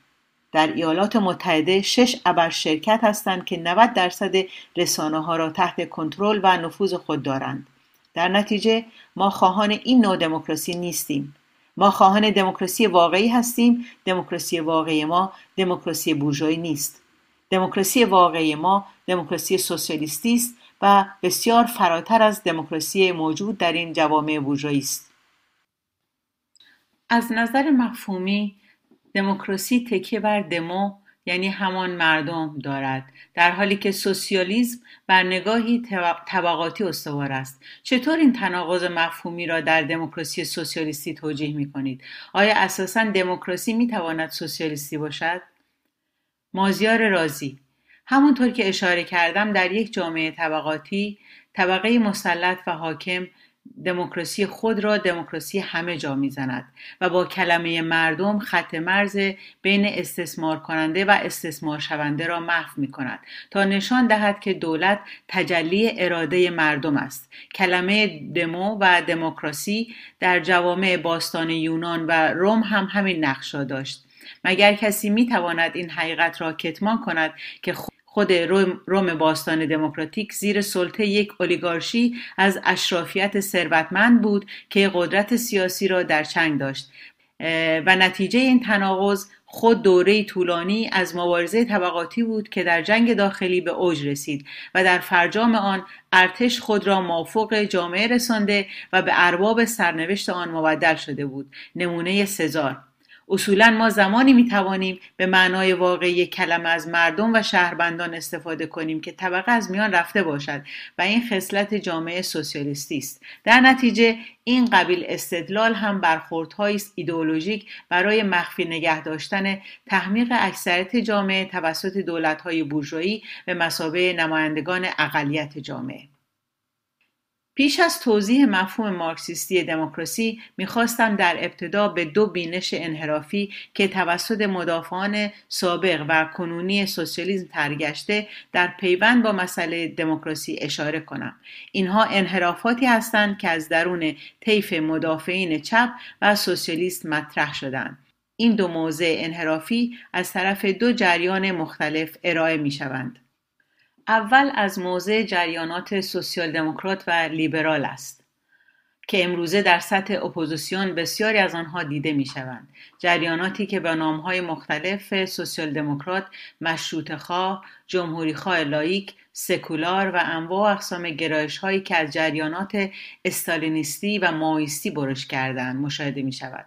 در ایالات متحده شش ابر شرکت هستند که 90 درصد رسانه ها را تحت کنترل و نفوذ خود دارند. در نتیجه ما خواهان این نوع دموکراسی نیستیم. ما خواهان دموکراسی واقعی هستیم. دموکراسی واقعی ما دموکراسی بورژوایی نیست. دموکراسی واقعی ما دموکراسی سوسیالیستی است و بسیار فراتر از دموکراسی موجود در این جوامع بورژوایی است. از نظر مفهومی دموکراسی تکیه بر دمو یعنی همان مردم دارد در حالی که سوسیالیسم بر نگاهی طبقاتی استوار است. چطور این تناقض مفهومی را در دموکراسی سوسیالیستی توجیه می کنید آیا اساسا دموکراسی می تواند سوسیالیستی باشد؟ مازیار رازی همونطور که اشاره کردم در یک جامعه طبقاتی طبقه مسلط و حاکم دموکراسی خود را دموکراسی همه جا می‌زند و با کلمه مردم خط مرز بین استثمار کننده و استثمار شونده را محو می کند تا نشان دهد که دولت تجلی اراده مردم است. کلمه دمو و دموکراسی در جوامع باستان یونان و روم هم همین نقش داشت. مگر کسی می تواند این حقیقت را کتمان کند که خود روم باستان دموکراتیک زیر سلطه یک اولیگارشی از اشرافیت ثروتمند بود که قدرت سیاسی را در چنگ داشت. و نتیجه این تناقض خود دوره طولانی از مبارزه طبقاتی بود که در جنگ داخلی به اوج رسید و در فرجام آن ارتش خود را مافوق جامعه رسانده و به ارباب سرنوشت آن مبدل شده بود. نمونه سزار. اصولا ما زمانی می توانیم به معنای واقعی کلمه از مردم و شهربندان استفاده کنیم که طبقه از میان رفته باشد و این خصلت جامعه سوسیالیستی است. در نتیجه این قبیل استدلال هم برخوردهایی است ایدئولوژیک برای مخفی نگه داشتن تحمیق اکثریت جامعه توسط دولت‌های بورژوایی به مسابه نمایندگان اقلیت جامعه. پیش از توضیح مفهوم مارکسیستی دموکراسی می‌خواستم در ابتدا به دو بینش انحرافی که توسط مدافعان سابق و کنونی سوسیالیسم ترگشته در پیوند با مسئله دموکراسی اشاره کنم اینها انحرافاتی هستند که از درون طیف مدافعین چپ و سوسیالیست مطرح شدند این دو موضع انحرافی از طرف دو جریان مختلف ارائه می شوند. اول از موضع جریانات سوسیال دموکرات و لیبرال است که امروزه در سطح اپوزیسیون بسیاری از آنها دیده می شوند. جریاناتی که به نامهای مختلف سوسیال دموکرات، مشروط خواه، جمهوری خواه لائیک، سکولار و انواع اقسام گرایش هایی که از جریانات استالینیستی و ماویستی برش کردند مشاهده می شود.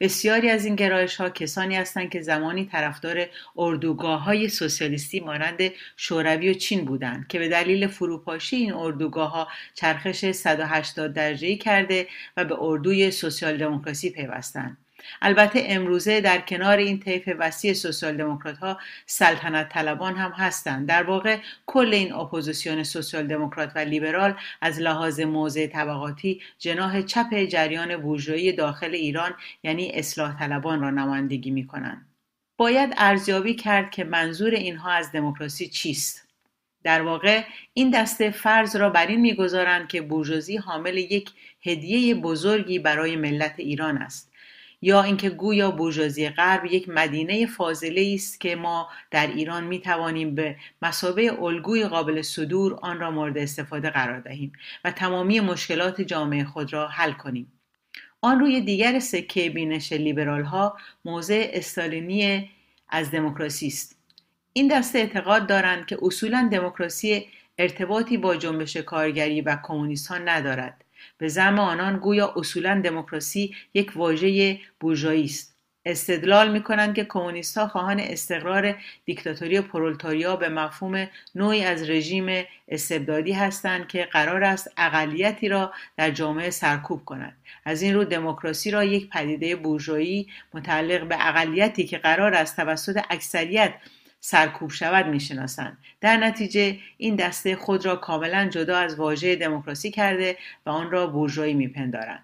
بسیاری از این گرایش ها کسانی هستند که زمانی طرفدار اردوگاه های سوسیالیستی مانند شوروی و چین بودند که به دلیل فروپاشی این اردوگاه ها چرخش 180 درجه کرده و به اردوی سوسیال دموکراسی پیوستند. البته امروزه در کنار این طیف وسیع سوسیال دموکرات ها سلطنت طلبان هم هستند. در واقع کل این اپوزیسیون سوسیال دموکرات و لیبرال از لحاظ موضع طبقاتی جناح چپ جریان بورژوایی داخل ایران یعنی اصلاح طلبان را نمایندگی می کنند باید ارزیابی کرد که منظور اینها از دموکراسی چیست. در واقع این دسته فرض را بر این می‌گذارند که بورژوازی حامل یک هدیه بزرگی برای ملت ایران است. یا اینکه گویا بورژوازی غرب یک مدینه فاضله است که ما در ایران می توانیم به مسابه الگوی قابل صدور آن را مورد استفاده قرار دهیم و تمامی مشکلات جامعه خود را حل کنیم. آن روی دیگر سکه بینش لیبرال ها موضع استالینی از دموکراسی است. این دسته اعتقاد دارند که اصولا دموکراسی ارتباطی با جنبش کارگری و کمونیست ها ندارد. به زم آنان گویا اصولا دموکراسی یک واژه بورژوایی است. استدلال می کنند که کمونیست ها خواهان استقرار دیکتاتوری پرولتاریا به مفهوم نوعی از رژیم استبدادی هستند که قرار است اقلیتی را در جامعه سرکوب کند از این رو دموکراسی را یک پدیده بورژوایی متعلق به اقلیتی که قرار است توسط اکثریت سرکوب شود می‌شناسند. در نتیجه این دسته خود را کاملا جدا از واژه دموکراسی کرده و آن را بورژوایی میپندارند.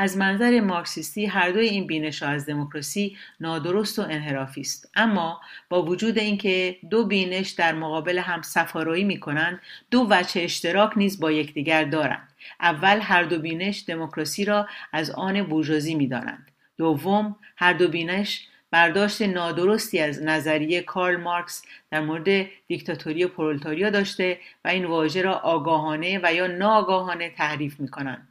از منظر مارکسیستی هر دوی این بینش از دموکراسی نادرست و انحرافی است. اما با وجود اینکه دو بینش در مقابل هم سفارایی می‌کنند دو وجه اشتراک نیز با یکدیگر دارند. اول هر دو بینش دموکراسی را از آن بورژوازی می‌دانند. دوم هر دو بینش برداشت نادرستی از نظریه کارل مارکس در مورد دیکتاتوری پرولتاریا داشته و این واژه را آگاهانه و یا ناآگاهانه تحریف می کنند.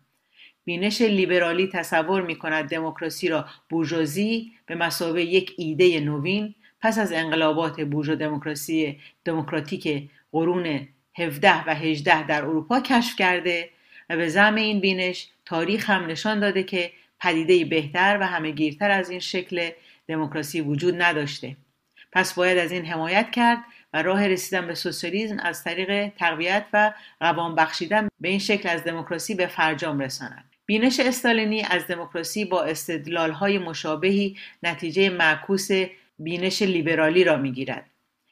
بینش لیبرالی تصور می کند دموکراسی را بورژوازی به مسابه یک ایده نوین پس از انقلابات بورژوا دموکراسی دموکراتیک قرون 17 و 18 در اروپا کشف کرده و به زعم این بینش تاریخ هم نشان داده که پدیده بهتر و همه گیرتر از این شکل دموکراسی وجود نداشته. پس باید از این حمایت کرد و راه رسیدن به سوسیالیسم از طریق تقویت و قوام بخشیدن به این شکل از دموکراسی به فرجام رساند. بینش استالینی از دموکراسی با های مشابهی نتیجه معکوس بینش لیبرالی را می‌گیرد.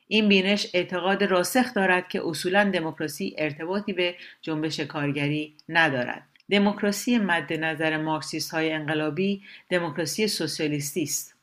این بینش اعتقاد راسخ دارد که اصولا دموکراسی ارتباطی به جنبش کارگری ندارد. دموکراسی مد نظر مارکسیست های انقلابی دموکراسی سوسیالیستی است.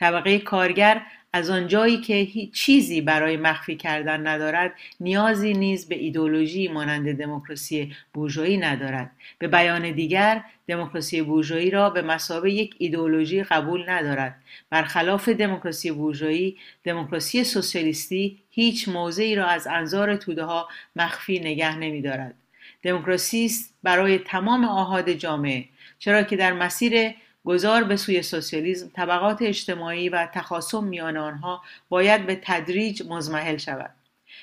طبقه کارگر از آنجایی که هیچ چیزی برای مخفی کردن ندارد نیازی نیز به ایدولوژی مانند دموکراسی بورژوایی ندارد. به بیان دیگر دموکراسی بورژوایی را به مسابه یک ایدولوژی قبول ندارد. برخلاف دموکراسی بورژوایی دموکراسی سوسیالیستی هیچ موضعی را از انظار توده ها مخفی نگه نمیدارد. دموکراسی است برای تمام آهاد جامعه چرا که در مسیر گذار به سوی سوسیالیسم طبقات اجتماعی و تخاصم میان آنها باید به تدریج مزمحل شود.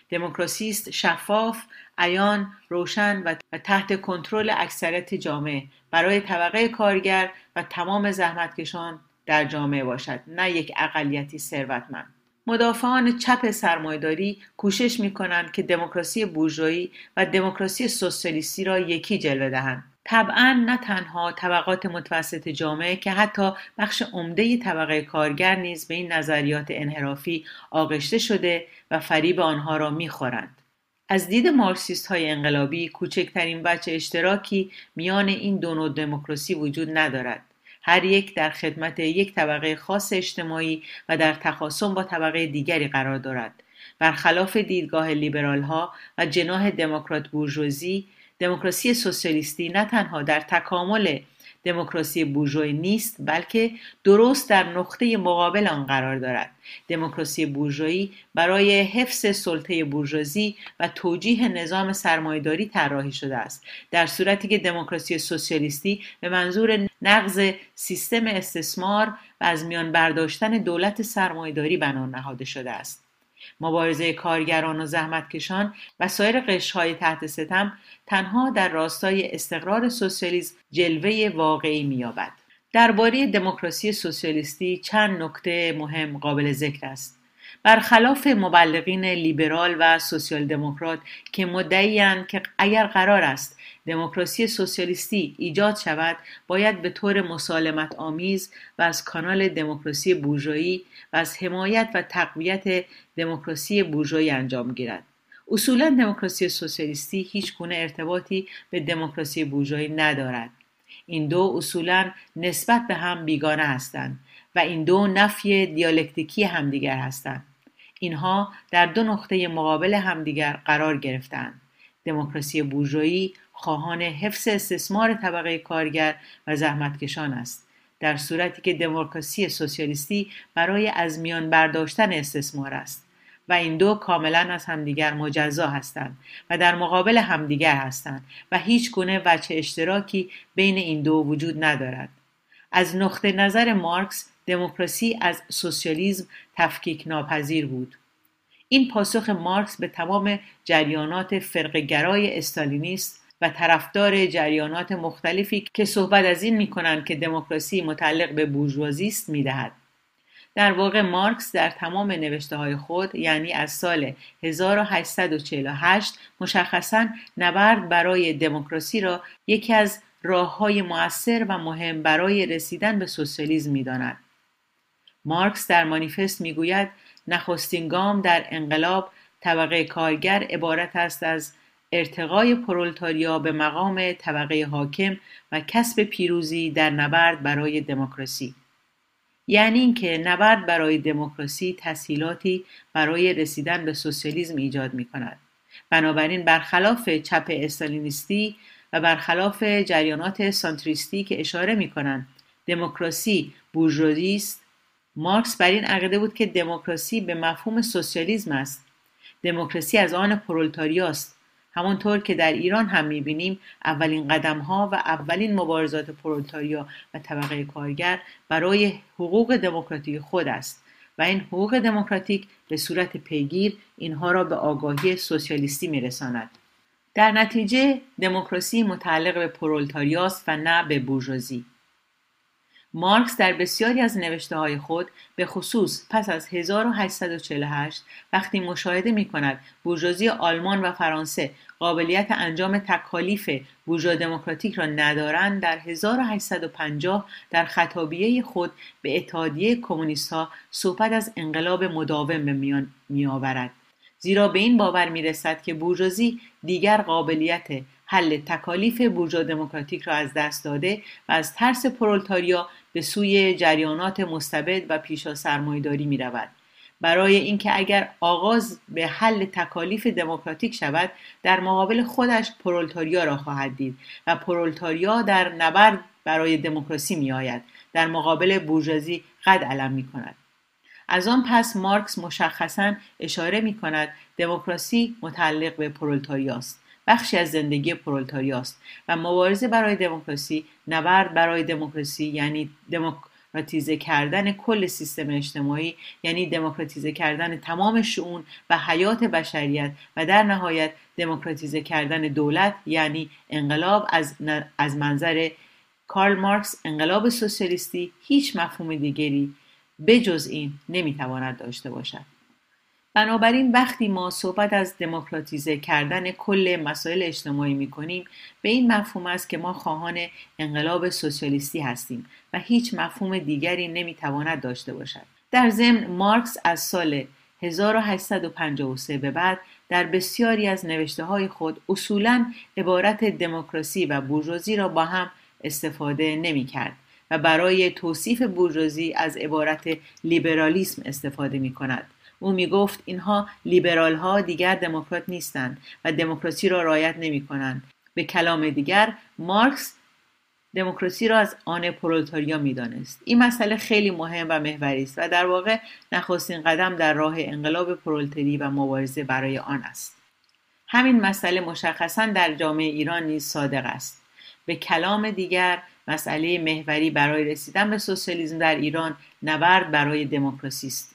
دموکراسی است شفاف عیان روشن و تحت کنترل اکثریت جامعه. برای طبقه کارگر و تمام زحمتکشان در جامعه باشد نه یک اقلیتی ثروتمند. مدافعان چپ سرمایداری کوشش می کنند که دموکراسی بورژوایی و دموکراسی سوسیالیستی را یکی جلوه دهند. طبعا نه تنها طبقات متوسط جامعه که حتی بخش عمده طبقه کارگر نیز به این نظریات انحرافی آغشته شده و فریب آنها را می‌خورند. از دید مارکسیست های انقلابی کوچکترین بچه اشتراکی میان این دو نوع دموکراسی وجود ندارد. هر یک در خدمت یک طبقه خاص اجتماعی و در تخاصم با طبقه دیگری قرار دارد. برخلاف دیدگاه لیبرال ها و جناح دموکرات بورژوازی دموکراسی سوسیالیستی نه تنها در تکامل دموکراسی بورژوایی نیست بلکه درست در نقطه مقابل آن قرار دارد. دموکراسی بورژوایی برای حفظ سلطه بورژوازی و توجیه نظام سرمایهداری طراحی شده است. در صورتی که دموکراسی سوسیالیستی به منظور نقض سیستم استثمار و از میان برداشتن دولت سرمایهداری بنا نهاده شده است. مبارزه کارگران و زحمتکشان و سایر قشرهای تحت ستم تنها در راستای استقرار سوسیالیسم جلوه واقعی مییابد. درباره دموکراسی سوسیالیستی چند نکته مهم قابل ذکر است. برخلاف مبلغین لیبرال و سوسیال دموکرات که مدعیاند که اگر قرار است دموکراسی سوسیالیستی ایجاد شود باید به طور مسالمت آمیز و از کانال دموکراسی بورژوایی و از حمایت و تقویت دموکراسی بورژوایی انجام گیرد. اصولا دموکراسی سوسیالیستی هیچ گونه ارتباطی به دموکراسی بورژوایی ندارد. این دو اصولا نسبت به هم بیگانه هستند و این دو نفی دیالکتیکی همدیگر هستند. اینها در دو نقطه مقابل همدیگر قرار گرفتند دموکراسی بورژوایی خواهان حفظ استثمار طبقه کارگر و زحمتکشان است. در صورتی که دموکراسی سوسیالیستی برای از میان برداشتن استثمار است و این دو کاملا از همدیگر مجزا هستند و در مقابل همدیگر هستند و هیچ گونه وجه اشتراکی بین این دو وجود ندارد. از نقطه نظر مارکس دموکراسی از سوسیالیسم تفکیک ناپذیر بود. این پاسخ مارکس به تمام جریانات فرقگرای استالینیست و طرفدار جریانات مختلفی که صحبت از این می‌کنند که دموکراسی متعلق به بورژوازی است می‌دهد. در واقع مارکس در تمام نوشته های خود یعنی از سال 1848 مشخصا نبرد برای دموکراسی را یکی از راه های مؤثر و مهم برای رسیدن به سوسیالیسم می‌داند. مارکس در مانیفست می‌گوید نخستین گام در انقلاب طبقه کارگر عبارت است از ارتقای پرولتاریا به مقام طبقه حاکم و کسب پیروزی در نبرد برای دموکراسی. یعنی اینکه نبرد برای دموکراسی تسهیلاتی برای رسیدن به سوسیالیسم ایجاد می کند. بنابراین برخلاف چپ استالینیستی و برخلاف جریانات سانتریستی که اشاره می کنند دموکراسی بورژوازی است. مارکس بر این عقیده بود که دموکراسی به مفهوم سوسیالیسم است. دموکراسی از آن پرولتاریاست همانطور که در ایران هم می‌بینیم اولین قدم ها و اولین مبارزات پرولتاریا و طبقه کارگر برای حقوق دموکراتیک خود است و این حقوق دموکراتیک به صورت پیگیر اینها را به آگاهی سوسیالیستی میرساند. در نتیجه دموکراسی متعلق به پرولتاریاست و نه به بورژوازی. مارکس در بسیاری از نوشته های خود به خصوص پس از 1848 وقتی مشاهده می کند بورژوازی آلمان و فرانسه قابلیت انجام تکالیف بورژوا دموکراتیک را ندارند در 1850 در خطابیه خود به اتحادیه کمونیست ها صحبت از انقلاب مداوم به میان می آورد. زیرا به این باور می رسد که بورژوازی دیگر قابلیت حل تکالیف بورژوا دموکراتیک را از دست داده و از ترس پرولتاریا به سوی جریانات مستبد و پیشا سرمایهداری می رود. برای اینکه اگر آغاز به حل تکالیف دموکراتیک شود در مقابل خودش پرولتاریا را خواهد دید و پرولتاریا در نبرد برای دموکراسی می آید در مقابل بورژوازی قد علم می کند از آن پس مارکس مشخصا اشاره می کند دموکراسی متعلق به پرولتاریاست بخشی از زندگی پرولتاریاست و مبارزه برای دموکراسی نبرد برای دموکراسی یعنی دموکراتیزه کردن کل سیستم اجتماعی یعنی دموکراتیزه کردن تمام شعون و حیات بشریت و در نهایت دموکراتیزه کردن دولت یعنی انقلاب از, از منظر کارل مارکس انقلاب سوسیالیستی هیچ مفهوم دیگری بجز این نمی‌تواند داشته باشد. بنابراین وقتی ما صحبت از دموکراتیزه کردن کل مسائل اجتماعی می کنیم به این مفهوم است که ما خواهان انقلاب سوسیالیستی هستیم و هیچ مفهوم دیگری نمی‌تواند داشته باشد. در ضمن مارکس از سال 1853 به بعد در بسیاری از نوشته های خود اصولا عبارت دموکراسی و بورژوازی را با هم استفاده نمی کرد و برای توصیف بورژوازی از عبارت لیبرالیسم استفاده می کند او می گفت اینها لیبرال ها دیگر دموکرات نیستند و دموکراسی را رعایت نمی کنند به کلام دیگر مارکس دموکراسی را از آن پرولتاریا می‌دانست. این مسئله خیلی مهم و محوری است و در واقع نخستین قدم در راه انقلاب پرولتری و مبارزه برای آن است. همین مسئله مشخصا در جامعه ایران نیز صادق است. به کلام دیگر مسئله محوری برای رسیدن به سوسیالیسم در ایران نبرد برای دموکراسی است.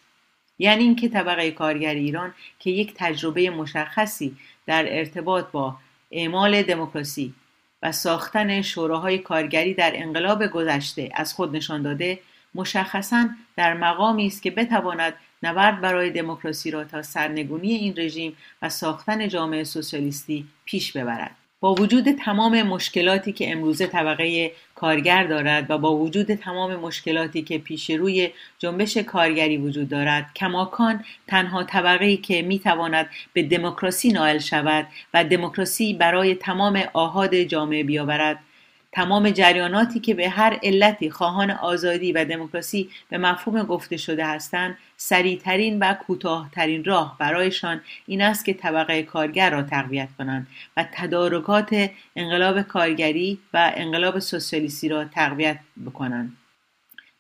یعنی اینکه طبقه کارگر ایران که یک تجربه مشخصی در ارتباط با اعمال دموکراسی و ساختن شوراهای کارگری در انقلاب گذشته از خود نشان داده مشخصا در مقامی است که بتواند نبرد برای دموکراسی را تا سرنگونی این رژیم و ساختن جامعه سوسیالیستی پیش ببرد. با وجود تمام مشکلاتی که امروزه طبقه کارگر دارد و با وجود تمام مشکلاتی که پیش روی جنبش کارگری وجود دارد کماکان تنها طبقه که می‌تواند به دموکراسی نائل شود و دموکراسی برای تمام آهاد جامعه بیاورد. تمام جریاناتی که به هر علتی خواهان آزادی و دموکراسی به مفهوم گفته شده هستند سریعترین و کوتاهترین راه برایشان این است که طبقه کارگر را تقویت کنند و تدارکات انقلاب کارگری و انقلاب سوسیالیستی را تقویت بکنند.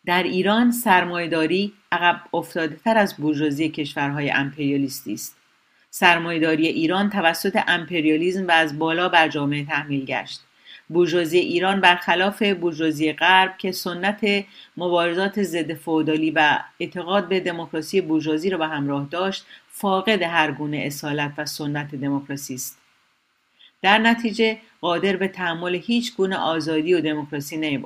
در ایران سرمایهداری عقب افتاده تر از بورژوازی کشورهای امپریالیستی است. سرمایهداری ایران توسط امپریالیزم و از بالا بر جامعه تحمیل گشت. بورژوازی ایران برخلاف بورژوازی غرب که سنت مبارزات ضد فودالی و اعتقاد به دموکراسی بورژوازی را به همراه داشت فاقد هر گونه اصالت و سنت دموکراسی است در نتیجه قادر به تحمل هیچ گونه آزادی و دموکراسی نمی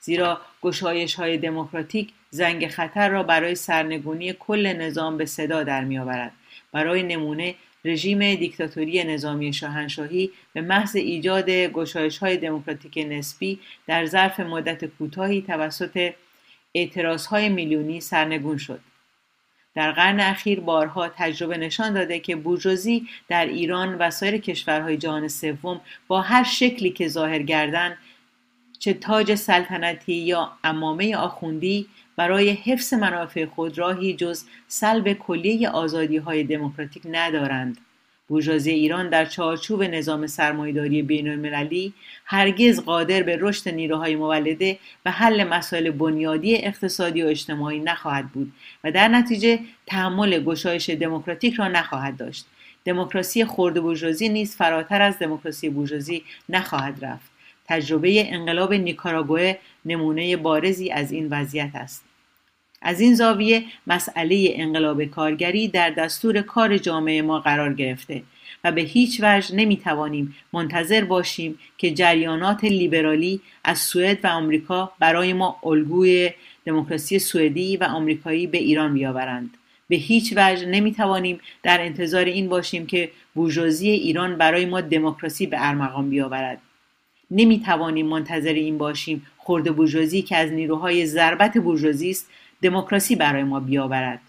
زیرا گشایش های دموکراتیک زنگ خطر را برای سرنگونی کل نظام به صدا در می آورد. برای نمونه رژیم دیکتاتوری نظامی شاهنشاهی به محض ایجاد گشایش های دموکراتیک نسبی در ظرف مدت کوتاهی توسط اعتراض های میلیونی سرنگون شد. در قرن اخیر بارها تجربه نشان داده که بورژوازی در ایران و سایر کشورهای جهان سوم با هر شکلی که ظاهر گردن چه تاج سلطنتی یا امامه آخوندی برای حفظ منافع خود راهی جز سلب کلیه آزادی های دموکراتیک ندارند. بورژوازی ایران در چارچوب نظام سرمایهداری بین المللی هرگز قادر به رشد نیروهای مولده و حل مسائل بنیادی اقتصادی و اجتماعی نخواهد بود و در نتیجه تحمل گشایش دموکراتیک را نخواهد داشت. دموکراسی خرد بورژوازی نیز فراتر از دموکراسی بورژوازی نخواهد رفت. تجربه انقلاب نیکاراگوه نمونه بارزی از این وضعیت است. از این زاویه مسئله انقلاب کارگری در دستور کار جامعه ما قرار گرفته و به هیچ وجه نمی توانیم منتظر باشیم که جریانات لیبرالی از سوئد و آمریکا برای ما الگوی دموکراسی سوئدی و آمریکایی به ایران بیاورند. به هیچ وجه نمی توانیم در انتظار این باشیم که بورژوازی ایران برای ما دموکراسی به ارمغان بیاورد. نمی توانیم منتظر این باشیم خرد بورژوازی که از نیروهای ضربت بورژوازی است دموکراسی برای ما بیاورد.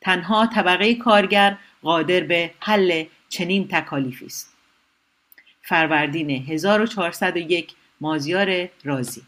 تنها طبقه کارگر قادر به حل چنین تکالیفی است. فروردین 1401 مازیار رازی.